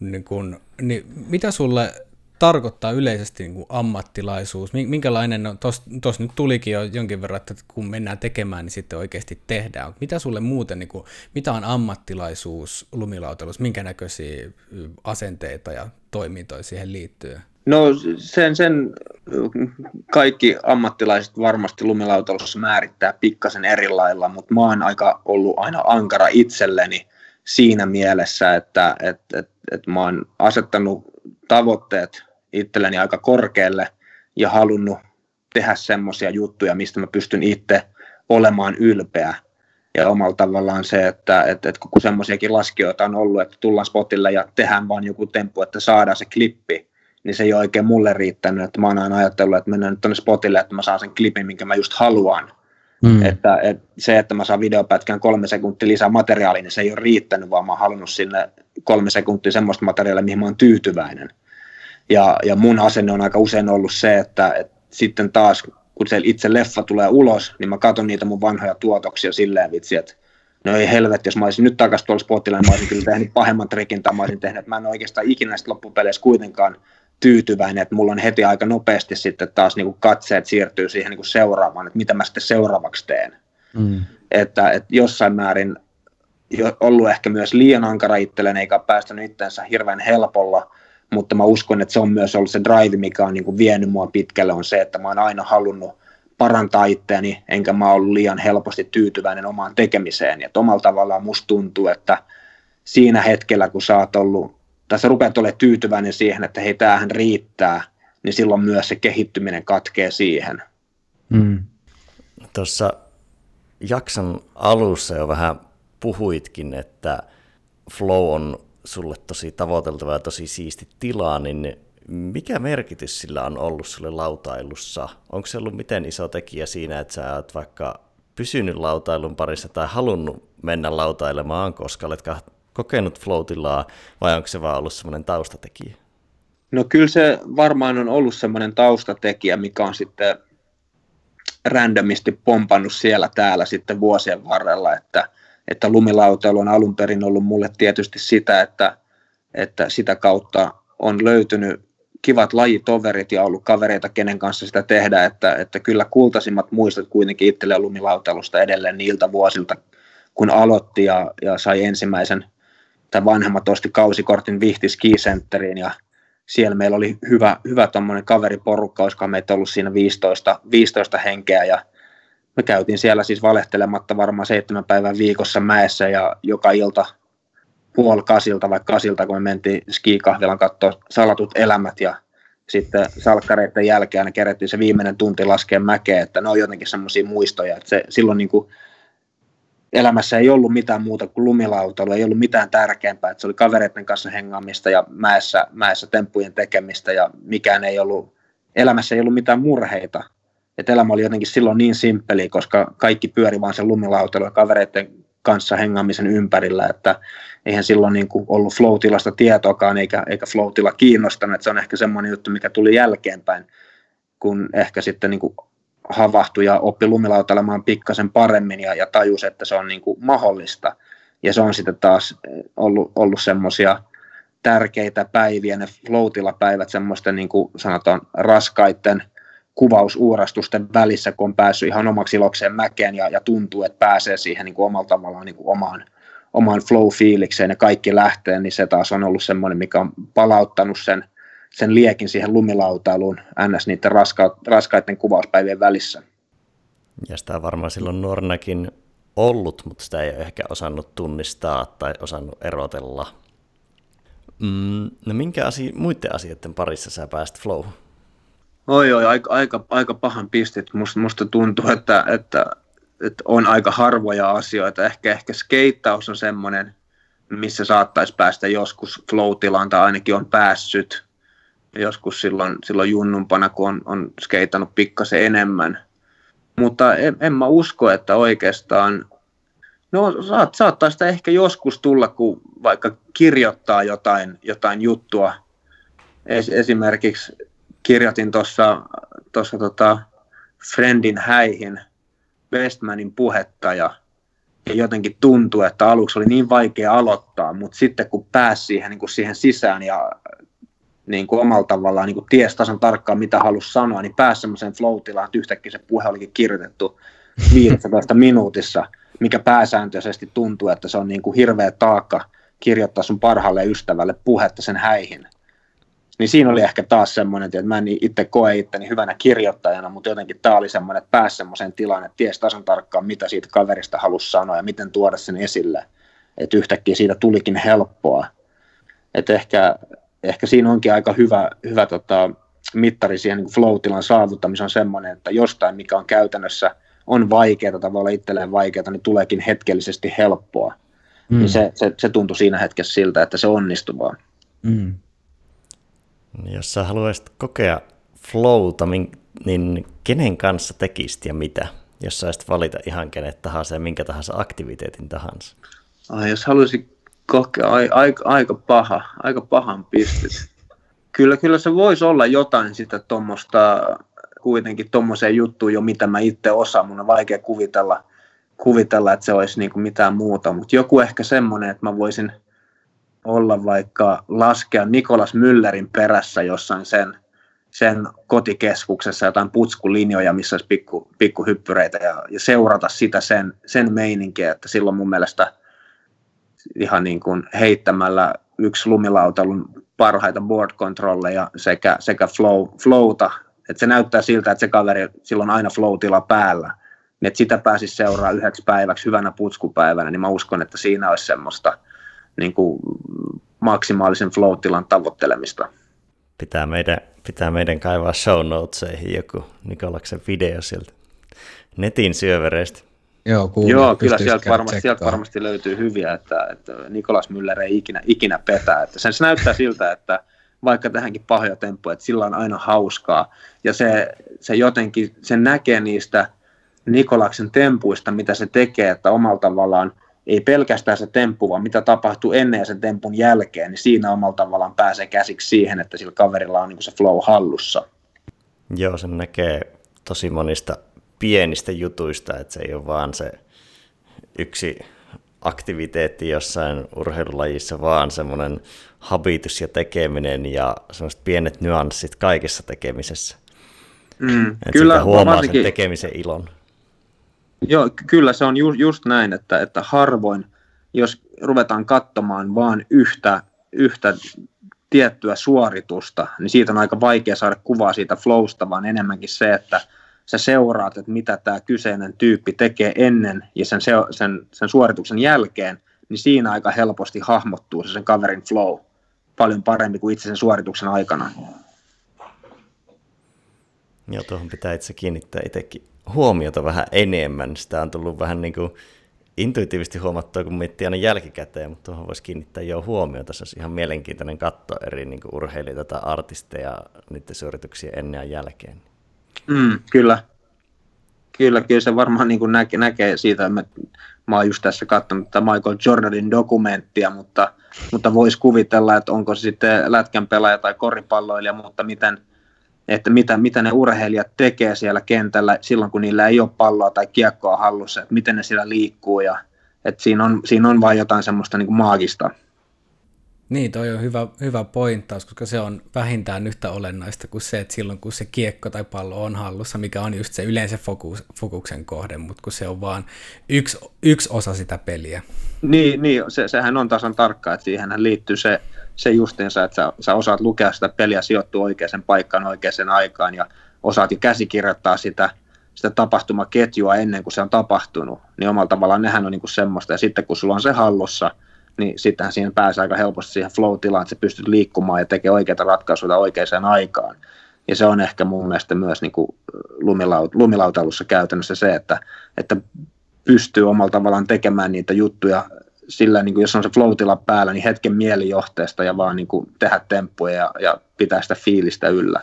niin kun, niin mitä sulle tarkoittaa yleisesti niin kuin ammattilaisuus? Minkälainen, no tuossa nyt tulikin jo jonkin verran, että kun mennään tekemään, niin sitten oikeasti tehdään. Mitä sulle muuten, niin kuin, mitä on ammattilaisuus lumilautailussa? Minkä näköisiä asenteita ja toimintoja siihen liittyy? No sen, sen kaikki ammattilaiset varmasti lumilautailussa määrittää pikkasen eri lailla, mutta mä oon aika ollut aina ankara itselleni – siinä mielessä, että et, et, et mä oon asettanut tavoitteet itselleni aika korkealle ja halunnut tehdä semmoisia juttuja, mistä mä pystyn itse olemaan ylpeä. Ja omalla tavallaan se, että, että, että kun semmoisiakin laskijoita on ollut, että tullaan spotille ja tehdään vaan joku temppu, että saadaan se klippi, niin se ei ole oikein mulle riittänyt. Että mä oon aina ajatellut, että mennään nyt tuonne spotille, että mä saan sen klipin, minkä mä just haluan. Mm. Että, että se, että mä saan videopätkän kolme sekuntia lisää materiaalia, niin se ei ole riittänyt, vaan mä oon halunnut sinne kolme sekuntia semmoista materiaalia, mihin mä oon tyytyväinen. Ja, ja mun asenne on aika usein ollut se, että, että sitten taas, kun se itse leffa tulee ulos, niin mä katson niitä mun vanhoja tuotoksia silleen vitsi, että no ei helvetti, jos mä olisin nyt takaisin tuolla spotilla, niin mä olisin kyllä tehnyt pahemman trikin, tai mä olisin tehnyt, että mä en oikeastaan ikinä sitten loppupeleissä kuitenkaan tyytyväinen, että mulla on heti aika nopeasti sitten taas niin kuin katseet siirtyy siihen niin kuin seuraavaan, että mitä mä sitten seuraavaksi teen. Mm. Että, että jossain määrin ollut ehkä myös liian ankara itselleen, eikä päästänyt itsensä hirveän helpolla, mutta mä uskon, että se on myös ollut se drive, mikä on niin kuin vienyt mua pitkälle, on se, että mä oon aina halunnut parantaa itseäni, enkä mä ollut liian helposti tyytyväinen omaan tekemiseen. Ja omalla tavallaan musta tuntuu, että siinä hetkellä, kun sä oot ollut tai sä rupeat olemaan tyytyväinen siihen, että hei, tämähän riittää, niin silloin myös se kehittyminen katkee siihen. Mm. Tuossa jakson alussa jo vähän puhuitkin, että flow on sulle tosi tavoiteltava ja tosi siisti tila, niin mikä merkitys sillä on ollut sulle lautailussa? Onko se ollut miten iso tekijä siinä, että sä oot vaikka pysynyt lautailun parissa tai halunnut mennä lautailemaan, koska olet kokenut floatilaa vai onko se vaan ollut semmoinen taustatekijä? No kyllä se varmaan on ollut semmoinen taustatekijä, mikä on sitten randomisti pompannut siellä täällä sitten vuosien varrella, että, että lumilautailu on alun perin ollut mulle tietysti sitä, että, että sitä kautta on löytynyt kivat lajitoverit ja ollut kavereita, kenen kanssa sitä tehdä, että, että kyllä kultaisimmat muistot kuitenkin itselleen lumilautailusta edelleen niiltä vuosilta, kun aloitti ja, ja sai ensimmäisen tai vanhemmat osti kausikortin Vihti Ski Centeriin ja siellä meillä oli hyvä, hyvä kaveriporukka, olisiko meitä ollut siinä 15, 15 henkeä ja me käytiin siellä siis valehtelematta varmaan seitsemän päivän viikossa mäessä ja joka ilta puoli kasilta vai kasilta, kun me mentiin skikahvilan katsoa salatut elämät ja sitten salkkareiden jälkeen aina kerättiin se viimeinen tunti laskea mäkeä, että ne on jotenkin semmoisia muistoja, että se silloin niin kuin elämässä ei ollut mitään muuta kuin lumilautailu, ei ollut mitään tärkeämpää, että se oli kavereiden kanssa hengaamista ja mäessä, mäessä temppujen tekemistä ja mikään ei ollut, elämässä ei ollut mitään murheita. Et elämä oli jotenkin silloin niin simppeli, koska kaikki pyöri vaan sen lumilautailu ja kavereiden kanssa hengaamisen ympärillä, että eihän silloin niin kuin ollut floatilasta tietoakaan eikä, eikä floatilla kiinnostanut, että se on ehkä semmoinen juttu, mikä tuli jälkeenpäin, kun ehkä sitten niin kuin havahtui ja oppi lumilautailemaan pikkasen paremmin ja, ja tajusi, että se on niin kuin mahdollista. Ja se on sitten taas ollut, ollut semmoisia tärkeitä päiviä, ne floatilla päivät semmoisten niin kuin sanotaan raskaiden kuvausuurastusten välissä, kun on päässyt ihan omaksi ilokseen mäkeen ja, ja tuntuu, että pääsee siihen niin kuin omalla tavallaan niin kuin omaan, omaan flow-fiilikseen ja kaikki lähtee, niin se taas on ollut semmoinen, mikä on palauttanut sen – sen liekin siihen lumilautailuun ns. niiden raska- raskaiden kuvauspäivien välissä. Ja sitä on varmaan silloin nuorenakin ollut, mutta sitä ei ole ehkä osannut tunnistaa tai osannut erotella. Mm, no minkä asia, muiden asioiden parissa sä pääst flow? Oi, oi, aika, aika, aika pahan pistit. Musta, musta tuntuu, että, että, että, on aika harvoja asioita. Ehkä, ehkä skeittaus on semmoinen, missä saattaisi päästä joskus flow tai ainakin on päässyt joskus silloin, silloin junnumpana, kun on, on skeitannut pikkasen enemmän. Mutta en, en mä usko, että oikeastaan, no saat, saattaa sitä ehkä joskus tulla, kun vaikka kirjoittaa jotain, jotain juttua. Es, esimerkiksi kirjoitin tuossa tota Friendin häihin Westmanin puhetta ja, ja jotenkin tuntui, että aluksi oli niin vaikea aloittaa, mutta sitten kun pääsi siihen, niin kuin siihen sisään ja niin kuin omalla tavallaan niin kuin ties tasan tarkkaan, mitä halusi sanoa, niin pääsi semmoiseen flow että yhtäkkiä se puhe olikin kirjoitettu 15 minuutissa, mikä pääsääntöisesti tuntuu, että se on niin kuin hirveä taakka kirjoittaa sun parhaalle ystävälle puhetta sen häihin. Niin siinä oli ehkä taas semmoinen, että mä en itse koe itteni hyvänä kirjoittajana, mutta jotenkin tämä oli semmoinen, että pääsi semmoiseen tilaan, että ties tasan tarkkaan, mitä siitä kaverista halusi sanoa ja miten tuoda sen esille. Että yhtäkkiä siitä tulikin helppoa. Että ehkä, ehkä siinä onkin aika hyvä, hyvä tota, mittari siihen niin flow-tilan saavuttamiseen on semmoinen, että jostain, mikä on käytännössä on vaikeaa tai voi olla itselleen vaikeaa, niin tuleekin hetkellisesti helppoa. Mm. Niin se, se, se tuntui siinä hetkessä siltä, että se onnistuu vaan. Mm. Jos sä haluaisit kokea flowta, niin kenen kanssa tekisit ja mitä? Jos saisit valita ihan kenet tahansa ja minkä tahansa aktiviteetin tahansa. Ai, jos haluaisin kokea aika, aika paha, aika pahan pistit. Kyllä, kyllä se voisi olla jotain sitä tuommoista, kuitenkin tuommoiseen juttuun jo, mitä mä itse osaan. Mun on vaikea kuvitella, kuvitella että se olisi niin kuin mitään muuta, mutta joku ehkä semmoinen, että mä voisin olla vaikka laskea Nikolas Müllerin perässä jossain sen, sen kotikeskuksessa jotain putskulinjoja, missä olisi pikku, ja, ja seurata sitä sen, sen meininkiä, että silloin mun mielestä – ihan niin kuin heittämällä yksi lumilautalun parhaita board controlleja sekä, sekä flow, flowta. että se näyttää siltä, että se kaveri silloin aina flow-tila päällä. Että sitä pääsisi seuraa yhdeksi päiväksi hyvänä putskupäivänä, niin mä uskon, että siinä olisi semmoista niin kuin maksimaalisen flow-tilan tavoittelemista. Pitää meidän, pitää meidän kaivaa show notesihin joku Nikolaksen video sieltä netin syövereistä. Joo, kuulin, Joo kyllä sieltä varmasti, sieltä varmasti löytyy hyviä, että, että Nikolas Müller ei ikinä, ikinä petä. Että sen se näyttää siltä, että vaikka tähänkin pahoja temppuja, että sillä on aina hauskaa. Ja se, se jotenkin, se näkee niistä Nikolaksen tempuista, mitä se tekee, että omalla tavallaan ei pelkästään se temppu, vaan mitä tapahtuu ennen ja sen tempun jälkeen, niin siinä omalla tavallaan pääsee käsiksi siihen, että sillä kaverilla on niin se flow hallussa. Joo, se näkee tosi monista pienistä jutuista, että se ei ole vaan se yksi aktiviteetti jossain urheilulajissa, vaan semmoinen habitus ja tekeminen ja semmoiset pienet nyanssit kaikessa tekemisessä. Mm, että kyllä, huomaa varsinkin, sen tekemisen ilon. Joo, kyllä se on ju, just näin, että, että harvoin, jos ruvetaan katsomaan vaan yhtä, yhtä tiettyä suoritusta, niin siitä on aika vaikea saada kuvaa siitä flowsta, vaan enemmänkin se, että sä seuraat, että mitä tämä kyseinen tyyppi tekee ennen ja sen, sen, sen suorituksen jälkeen, niin siinä aika helposti hahmottuu se sen kaverin flow paljon paremmin kuin itse sen suorituksen aikana. Joo, tuohon pitää itse kiinnittää itsekin huomiota vähän enemmän. Sitä on tullut vähän niin kuin intuitiivisesti huomattua, kun miettii aina jälkikäteen, mutta tuohon voisi kiinnittää jo huomioon. Tässä olisi ihan mielenkiintoinen katto eri niin urheilijoita tai artisteja, niiden suorituksia ennen ja jälkeen. Mm, kyllä. Kyllä, kyllä se varmaan niin kuin näkee, näkee siitä, että mä, mä oon just tässä katsonut tätä Michael Jordanin dokumenttia, mutta, mutta voisi kuvitella, että onko se sitten lätkän pelaaja tai koripalloilija, mutta miten, että mitä, mitä ne urheilijat tekee siellä kentällä silloin, kun niillä ei ole palloa tai kiekkoa hallussa, että miten ne siellä liikkuu ja että siinä on, siinä on vain jotain semmoista niin kuin maagista. Niin, toi on hyvä, hyvä pointtaus, koska se on vähintään yhtä olennaista kuin se, että silloin kun se kiekko tai pallo on hallussa, mikä on just se yleensä fokus, fokuksen kohde, mutta kun se on vaan yksi, yksi osa sitä peliä. Niin, niin se, sehän on tasan tarkka, että siihen liittyy se, se justiinsa, että sä, sä osaat lukea sitä peliä, sijoittua oikeaan paikkaan oikeaan aikaan ja osaat jo käsikirjoittaa sitä, sitä tapahtumaketjua ennen kuin se on tapahtunut, niin omalla tavallaan nehän on niin kuin semmoista. Ja sitten kun sulla on se hallussa, niin sittenhän siihen pääsee aika helposti siihen flow-tilaan, että sä pystyt liikkumaan ja tekemään oikeita ratkaisuja oikeaan aikaan. Ja se on ehkä mun mielestä myös niin kuin lumilaut- lumilautailussa käytännössä se, että, että pystyy omalla tavallaan tekemään niitä juttuja sillä, niin kuin jos on se flow päällä, niin hetken mielijohteesta ja vaan niin kuin tehdä temppuja ja, ja pitää sitä fiilistä yllä.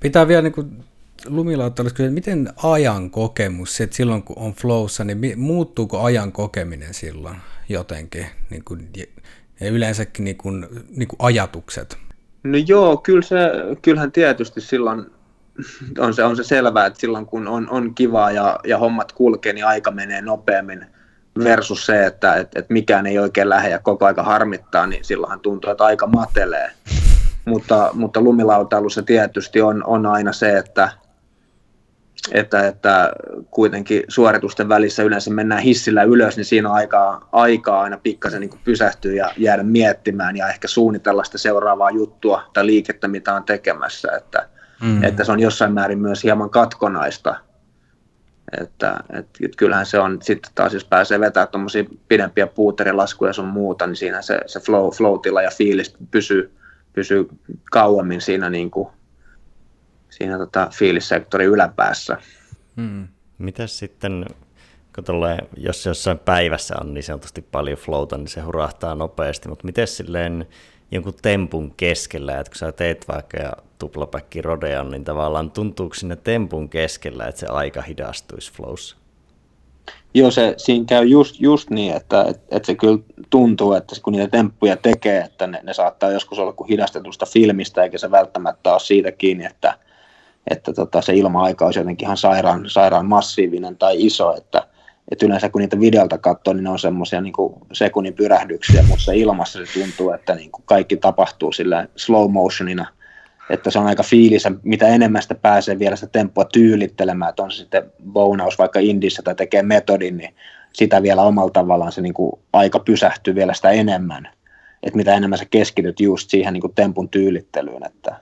Pitää vielä niin kuin lumilautailussa kysyä, miten ajan kokemus, se, että silloin kun on flowssa, niin muuttuuko ajan kokeminen silloin jotenkin? Niin kuin, ja yleensäkin niin kuin, niin kuin ajatukset? No joo, kyllä se, kyllähän tietysti silloin on se, on se selvää, että silloin kun on, on kivaa ja, ja hommat kulkee, niin aika menee nopeammin versus se, että et, et mikään ei oikein lähde ja koko aika harmittaa, niin silloinhan tuntuu, että aika matelee. Mutta, mutta lumilautailussa tietysti on, on aina se, että, että, että kuitenkin suoritusten välissä yleensä mennään hissillä ylös, niin siinä on aikaa, aikaa aina pikkasen niin pysähtyä ja jäädä miettimään ja ehkä suunnitella sitä seuraavaa juttua tai liikettä, mitä on tekemässä. Että, mm. että se on jossain määrin myös hieman katkonaista. Että, että, kyllähän se on, sitten taas jos pääsee vetämään tuommoisia pidempiä puuterilaskuja sun muuta, niin siinä se, se flow, flow ja fiilis pysyy, pysyy kauemmin siinä niin kuin siinä tota fiilissektorin yläpäässä. Hmm. Mitäs sitten, kun tulee, jos jossain päivässä on niin sanotusti paljon flowta, niin se hurahtaa nopeasti, mutta miten silleen jonkun tempun keskellä, että kun sä teet vaikka ja tuplapäkki rodean, niin tavallaan tuntuuko sinne tempun keskellä, että se aika hidastuisi flowssa? Joo, se, siinä käy just, just niin, että, että, että se kyllä tuntuu, että kun niitä temppuja tekee, että ne, ne saattaa joskus olla kuin hidastetusta filmistä, eikä se välttämättä ole siitä kiinni, että, että tota, se ilma-aika olisi jotenkin ihan sairaan, sairaan massiivinen tai iso, että, että yleensä kun niitä videolta katsoo, niin ne on semmoisia niin sekunnin pyrähdyksiä, mutta se ilmassa se tuntuu, että niin kuin kaikki tapahtuu sillä slow motionina, että se on aika fiilis, mitä enemmän sitä pääsee vielä sitä tempoa tyylittelemään, että on se sitten bonaus vaikka indissä tai tekee metodin, niin sitä vielä omalla tavallaan se niin kuin aika pysähtyy vielä sitä enemmän, että mitä enemmän sä keskityt just siihen niin kuin tempun tyylittelyyn, että,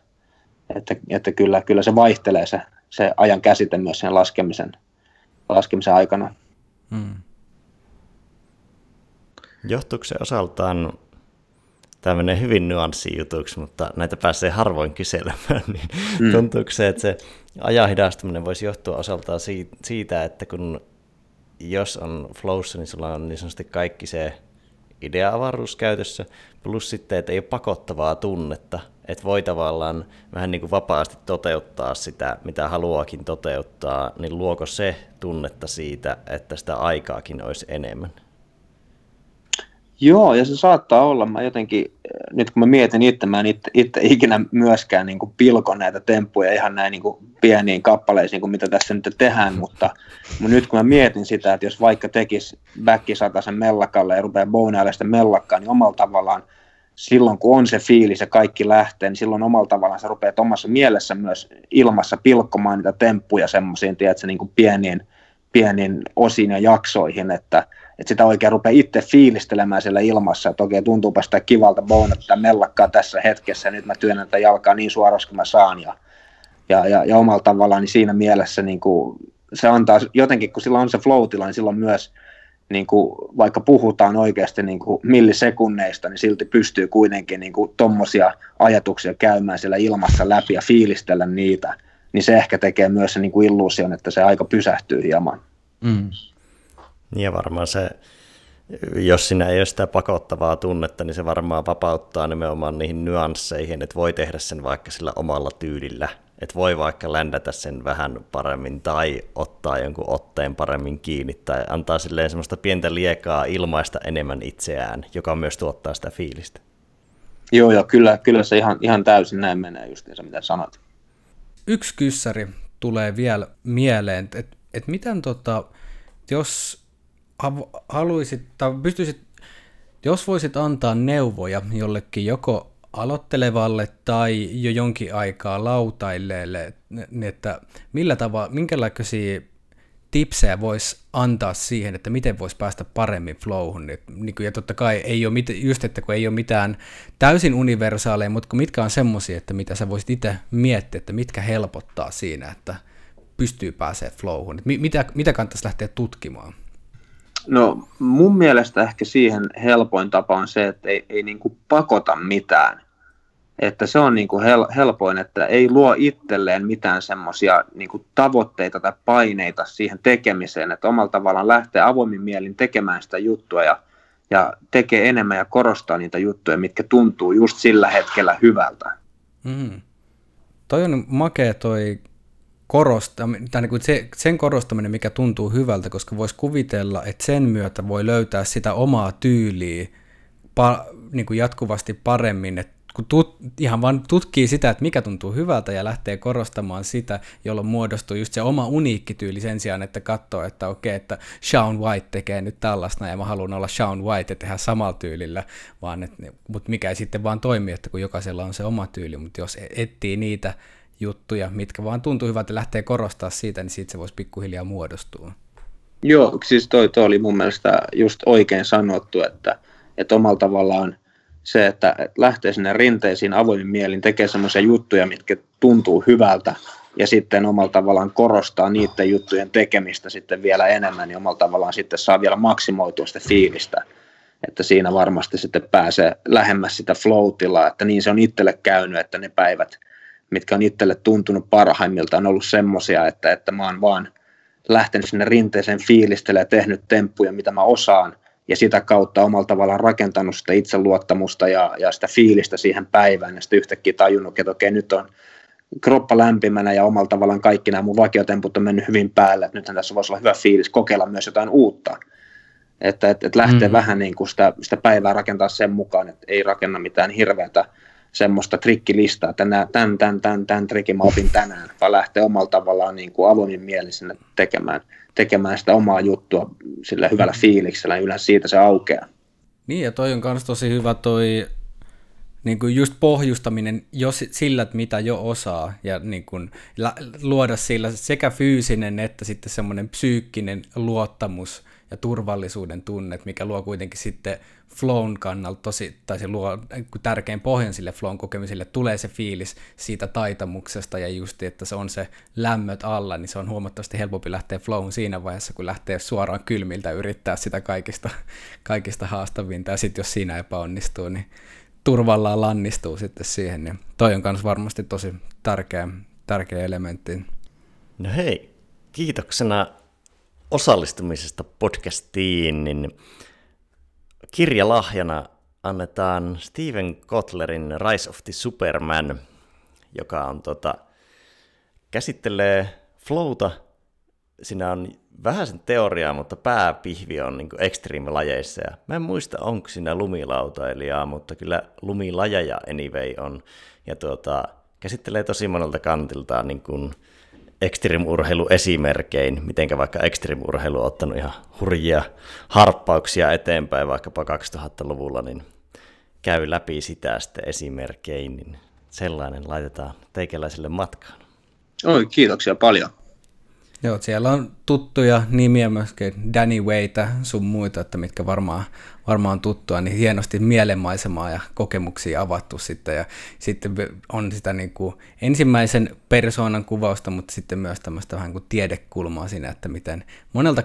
että, että kyllä, kyllä se vaihtelee se, se ajan käsite myös sen laskemisen, laskemisen aikana. Hmm. Johtuuko se osaltaan, tämä menee hyvin nyanssijutuksi, mutta näitä pääsee harvoin kyselemään, niin hmm. tuntuuko se, että se ajan hidastuminen voisi johtua osaltaan siitä, että kun jos on flowssa, niin sulla on niin sanotusti kaikki se idea-avaruus käytössä, plus sitten, että ei ole pakottavaa tunnetta, että voi tavallaan vähän niin kuin vapaasti toteuttaa sitä, mitä haluakin toteuttaa, niin luoko se tunnetta siitä, että sitä aikaakin olisi enemmän? Joo, ja se saattaa olla. Mä jotenkin, nyt kun mä mietin itse, mä en itse, itse ikinä myöskään niin kuin pilkon näitä temppuja ihan näin niin kuin pieniin kappaleisiin kuin mitä tässä nyt tehdään, mutta, mutta nyt kun mä mietin sitä, että jos vaikka tekisi sen mellakalle ja rupeaa bonailemaan sitä mellakkaa, niin omalla tavallaan silloin kun on se fiilis ja kaikki lähtee, niin silloin omalla tavallaan sä rupeat omassa mielessä myös ilmassa pilkkomaan niitä temppuja semmoisiin, tiedätkö, niin kuin pieniin, pieniin osiin ja jaksoihin, että, että sitä oikein rupeaa itse fiilistelemään siellä ilmassa, että okei, tuntuupa sitä kivalta bonata mellakkaa tässä hetkessä, nyt mä työnnän tätä jalkaa niin suorassa kuin mä saan, ja, ja, ja, ja omalla tavallaan niin siinä mielessä niin kuin, se antaa jotenkin, kun sillä on se flow niin silloin myös niin kuin, vaikka puhutaan oikeasti niin kuin millisekunneista, niin silti pystyy kuitenkin niin tuommoisia ajatuksia käymään siellä ilmassa läpi ja fiilistellä niitä, niin se ehkä tekee myös se niin kuin illuusion, että se aika pysähtyy hieman. Mm. Ja varmaan se, jos siinä ei ole sitä pakottavaa tunnetta, niin se varmaan vapauttaa nimenomaan niihin nyansseihin, että voi tehdä sen vaikka sillä omalla tyylillä. Että voi vaikka ländätä sen vähän paremmin tai ottaa jonkun otteen paremmin kiinni tai antaa silleen semmoista pientä liekaa ilmaista enemmän itseään, joka myös tuottaa sitä fiilistä. Joo, joo, kyllä, kyllä se ihan, ihan täysin näin menee justiinsa, mitä sanot. Yksi kyssäri tulee vielä mieleen, että et miten tota, jos haluaisit, tai pystyisit, jos voisit antaa neuvoja jollekin joko aloittelevalle tai jo jonkin aikaa lautailleelle, että millä tavalla, minkälaisia tipsejä voisi antaa siihen, että miten voisi päästä paremmin flowhun. Niin ja totta kai ei ole mit, just, että kun ei ole mitään täysin universaaleja, mutta mitkä on semmoisia, että mitä sä voisit itse miettiä, että mitkä helpottaa siinä, että pystyy pääsemään flowhun. Mitä, mitä kannattaisi lähteä tutkimaan? No mun mielestä ehkä siihen helpoin tapa on se, että ei, ei niin kuin pakota mitään että se on niin kuin hel, helpoin, että ei luo itselleen mitään semmoisia niin tavoitteita tai paineita siihen tekemiseen, että omalla tavallaan lähtee avoimin mielin tekemään sitä juttua ja, ja tekee enemmän ja korostaa niitä juttuja, mitkä tuntuu just sillä hetkellä hyvältä. Mm. Toi on makea toi korostaminen, niin se, sen korostaminen, mikä tuntuu hyvältä, koska voisi kuvitella, että sen myötä voi löytää sitä omaa tyyliä pa, niin kuin jatkuvasti paremmin, että kun tut, ihan vaan tutkii sitä, että mikä tuntuu hyvältä ja lähtee korostamaan sitä, jolloin muodostuu just se oma uniikkityyli sen sijaan, että katsoo, että okei, että Sean White tekee nyt tällaista ja mä haluan olla Sean White ja tehdä samalla tyylillä, vaan että, mutta mikä ei sitten vaan toimi, että kun jokaisella on se oma tyyli, mutta jos e- etsii niitä juttuja, mitkä vaan tuntuu hyvältä lähtee korostaa siitä, niin siitä se voisi pikkuhiljaa muodostua. Joo, siis toi, toi oli mun mielestä just oikein sanottu, että, että omalla tavallaan se, että lähtee sinne rinteisiin avoimin mielin, tekee semmoisia juttuja, mitkä tuntuu hyvältä, ja sitten omalla tavallaan korostaa niiden juttujen tekemistä sitten vielä enemmän, niin omalla tavallaan sitten saa vielä maksimoitua sitä fiilistä, että siinä varmasti sitten pääsee lähemmäs sitä flow että niin se on itselle käynyt, että ne päivät, mitkä on itselle tuntunut parhaimmilta, on ollut semmoisia, että, että mä oon vaan lähtenyt sinne rinteeseen fiilistelemään ja tehnyt temppuja, mitä mä osaan, ja sitä kautta omalla tavallaan rakentanut sitä itseluottamusta ja, ja sitä fiilistä siihen päivään ja sitten yhtäkkiä tajunnut, että okei nyt on kroppa lämpimänä ja omalla tavallaan kaikki nämä mun vakiotemput on mennyt hyvin päälle, että nythän tässä voisi olla hyvä fiilis kokeilla myös jotain uutta. Että et, et lähtee mm. vähän niin kuin sitä, sitä päivää rakentaa sen mukaan, että ei rakenna mitään hirveätä semmoista trikkilistaa, että tämän, tämän, tämän, tämän trikin mä opin tänään, vaan lähtee omalla tavallaan niin kuin avoimin mielisenä tekemään – tekemään sitä omaa juttua sillä hyvällä fiiliksellä, niin yleensä siitä se aukeaa. Niin, ja toi on myös tosi hyvä toi niin kuin just pohjustaminen jo sillä, että mitä jo osaa, ja niin kuin luoda sillä sekä fyysinen että sitten semmoinen psyykkinen luottamus ja turvallisuuden tunne, mikä luo kuitenkin sitten flown kannalta tosi, tai se luo tärkein pohjan sille flown kokemiselle, tulee se fiilis siitä taitamuksesta ja just, että se on se lämmöt alla, niin se on huomattavasti helpompi lähteä flown siinä vaiheessa, kun lähtee suoraan kylmiltä yrittää sitä kaikista, kaikista haastavinta, ja sitten jos siinä epäonnistuu, niin turvallaan lannistuu sitten siihen, niin toi on myös varmasti tosi tärkeä, tärkeä elementti. No hei, kiitoksena osallistumisesta podcastiin, niin kirjalahjana annetaan Steven Kotlerin Rise of the Superman, joka on tota, käsittelee flowta. Siinä on vähän sen teoriaa, mutta pääpihvi on niin extreme-lajeissa. Ja mä en muista, onko siinä lumilautailijaa, mutta kyllä lumilajeja anyway on. Ja tuota, käsittelee tosi monelta kantilta niin kuin, extreme esimerkein, miten vaikka extreme-urheilu on ottanut ihan hurjia harppauksia eteenpäin vaikkapa 2000-luvulla, niin käy läpi sitä sitten esimerkkein, niin sellainen laitetaan teikäläisille matkaan. Oi, kiitoksia paljon. Joo, siellä on tuttuja nimiä myöskin, Danny Wayta, sun muita, että mitkä varmaan, varmaan tuttua, niin hienosti mielenmaisemaa ja kokemuksia avattu sitten. Ja sitten on sitä niin kuin ensimmäisen persoonan kuvausta, mutta sitten myös tämmöistä vähän kuin tiedekulmaa siinä, että miten monelta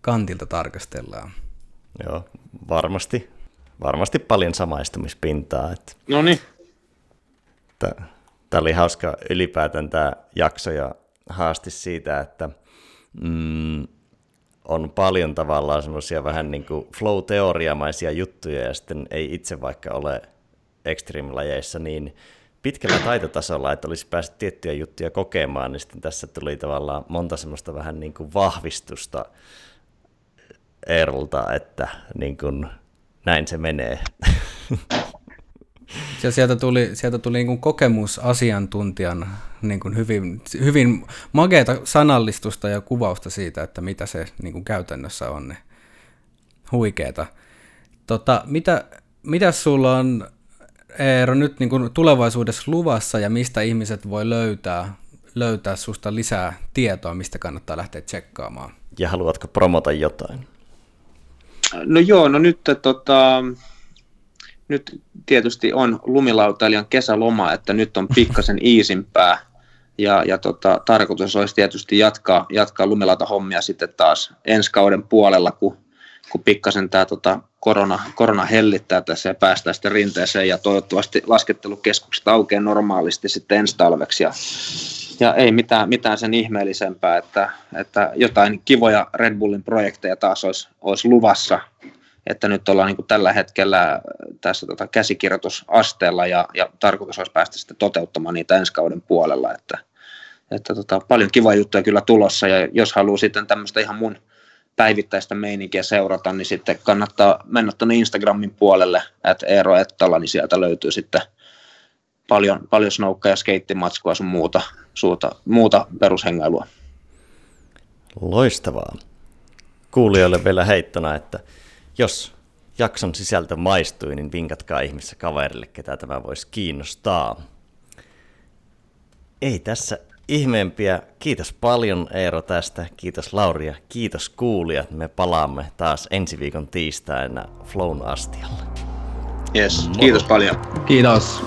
kantilta tarkastellaan. Joo, varmasti. Varmasti paljon samaistumispintaa. Että... No niin. Tämä oli hauska ylipäätään tämä jakso ja haasti siitä, että mm, on paljon tavallaan semmoisia vähän niin kuin flow-teoriamaisia juttuja ja sitten ei itse vaikka ole extreme-lajeissa niin pitkällä taitotasolla, että olisi päässyt tiettyjä juttuja kokemaan, niin sitten tässä tuli tavallaan monta semmoista vähän niin kuin vahvistusta Eerolta, että niin kuin näin se menee. Ja sieltä tuli, sieltä tuli niin kuin kokemusasiantuntijan niin kuin hyvin, hyvin mageeta sanallistusta ja kuvausta siitä, että mitä se niin kuin käytännössä on. Niin huikeeta. Tota, mitä, mitä sulla on, Eero, nyt niin kuin tulevaisuudessa luvassa ja mistä ihmiset voi löytää, löytää susta lisää tietoa, mistä kannattaa lähteä tsekkaamaan? Ja haluatko promota jotain? No joo, no nyt tota, nyt tietysti on lumilautailijan kesäloma, että nyt on pikkasen iisimpää. Ja, ja tota, tarkoitus olisi tietysti jatkaa, jatkaa lumilautahommia sitten taas ensi kauden puolella, kun, kun pikkasen tämä tota, korona, korona hellittää tässä ja päästään sitten rinteeseen ja toivottavasti laskettelukeskukset aukeaa normaalisti sitten ensi talveksi. Ja, ja ei mitään, mitään sen ihmeellisempää, että, että jotain kivoja Red Bullin projekteja taas olisi, olisi luvassa että nyt ollaan niin kuin tällä hetkellä tässä tota käsikirjoitusasteella ja, ja tarkoitus olisi päästä sitten toteuttamaan niitä ensi kauden puolella, että, että tota, paljon kiva juttuja kyllä tulossa ja jos haluaa sitten tämmöistä ihan mun päivittäistä meininkiä seurata, niin sitten kannattaa mennä tuonne Instagramin puolelle, että Eero Ettala, niin sieltä löytyy sitten paljon, paljon snoukka- ja skeittimatskua sun muuta, suuta, muuta perushengailua. Loistavaa. Kuulijoille vielä heittona, että jos jakson sisältö maistui, niin vinkatkaa ihmissä kaverille, ketä tämä voisi kiinnostaa. Ei tässä ihmeempiä. Kiitos paljon Eero tästä. Kiitos Lauria. Kiitos kuulijat. Me palaamme taas ensi viikon tiistaina Flown astialle. Yes, kiitos paljon. Kiitos.